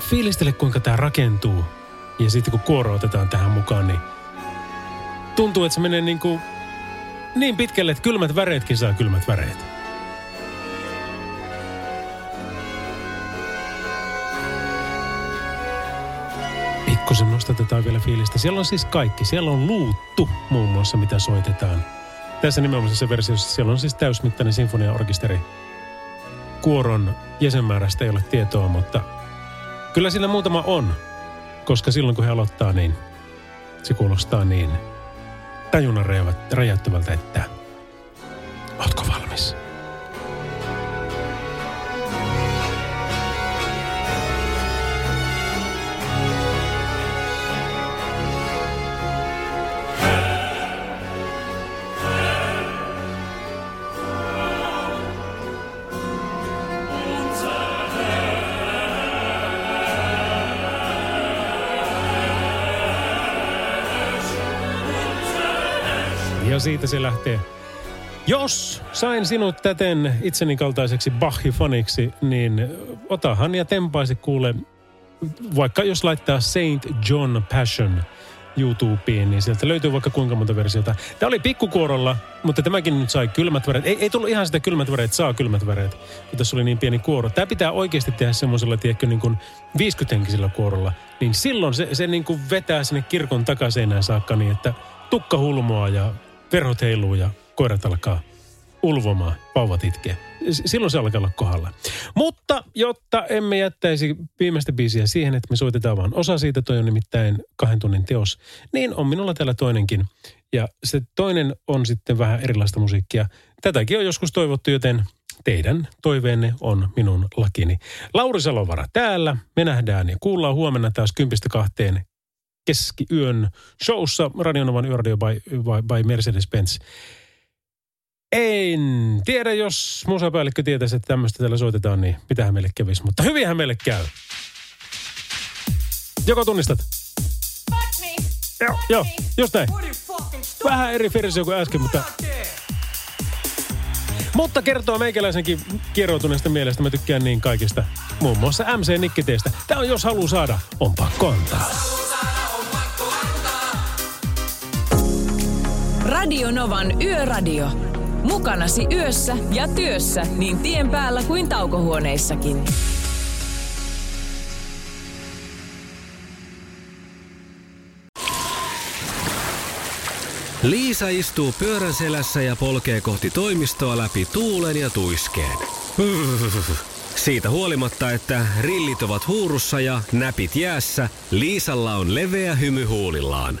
fiilistele kuinka tämä rakentuu. Ja sitten kun kuoro otetaan tähän mukaan, niin tuntuu, että se menee niin kuin niin pitkälle, että kylmät väreetkin saa kylmät väreet. Pikkusen nostatetaan vielä fiilistä. Siellä on siis kaikki. Siellä on luuttu muun muassa, mitä soitetaan. Tässä nimenomaisessa versiossa siellä on siis täysmittainen sinfoniaorkesteri. Kuoron jäsenmäärästä ei ole tietoa, mutta kyllä siinä muutama on. Koska silloin kun he aloittaa, niin Se kuulostaa niin tajunnan räjäyttävältä, että ootko valmis? Ja siitä se lähtee. Jos sain sinut täten itseni kaltaiseksi Bachi-faniksi, niin otahan ja tempaisi kuule, vaikka jos laittaa Saint John Passion YouTubeen, niin sieltä löytyy vaikka kuinka monta versiota. Tämä oli pikkukuorolla, mutta tämäkin nyt sai kylmät väreet. Ei, ei tullut ihan sitä kylmät väreet, saa kylmät väreet, kun tässä oli niin pieni kuoro. Tämä pitää oikeasti tehdä semmoisella, tiedätkö, niin kuin 50-henkisellä kuorolla. Niin silloin se, se niin kuin vetää sinne kirkon takaseinään saakka niin, että tukka hulmoa ja verhot heiluu ja koirat alkaa ulvomaan, vauvat itkee. Silloin se alkaa olla kohdalla. Mutta jotta emme jättäisi viimeistä biisiä siihen, että me soitetaan vain osa siitä, toi on nimittäin kahden tunnin teos, niin on minulla täällä toinenkin. Ja se toinen on sitten vähän erilaista musiikkia. Tätäkin on joskus toivottu, joten teidän toiveenne on minun lakini. Lauri Salovara täällä. Me nähdään ja kuullaan huomenna taas kympistä kahteen keskiyön showssa Radionovan Yöradio by, by, by Mercedes-Benz. En tiedä, jos musapäällikkö tietäisi, että tämmöistä täällä soitetaan, niin mitähän meille kävisi. Mutta hyvinhän meille käy. Joko tunnistat? Joo, joo, just näin. Vähän eri versio kuin äsken, mutta... Mutta kertoo meikäläisenkin kieroutuneesta mielestä, mä tykkään niin kaikista. Muun muassa MC Nikkiteestä. Tää on jos haluaa saada, on pakko antaa. Radio Novan Yöradio. Mukanasi yössä ja työssä niin tien päällä kuin taukohuoneissakin. Liisa istuu pyörän selässä ja polkee kohti toimistoa läpi tuulen ja tuiskeen. Siitä huolimatta, että rillit ovat huurussa ja näpit jäässä, Liisalla on leveä hymy huulillaan.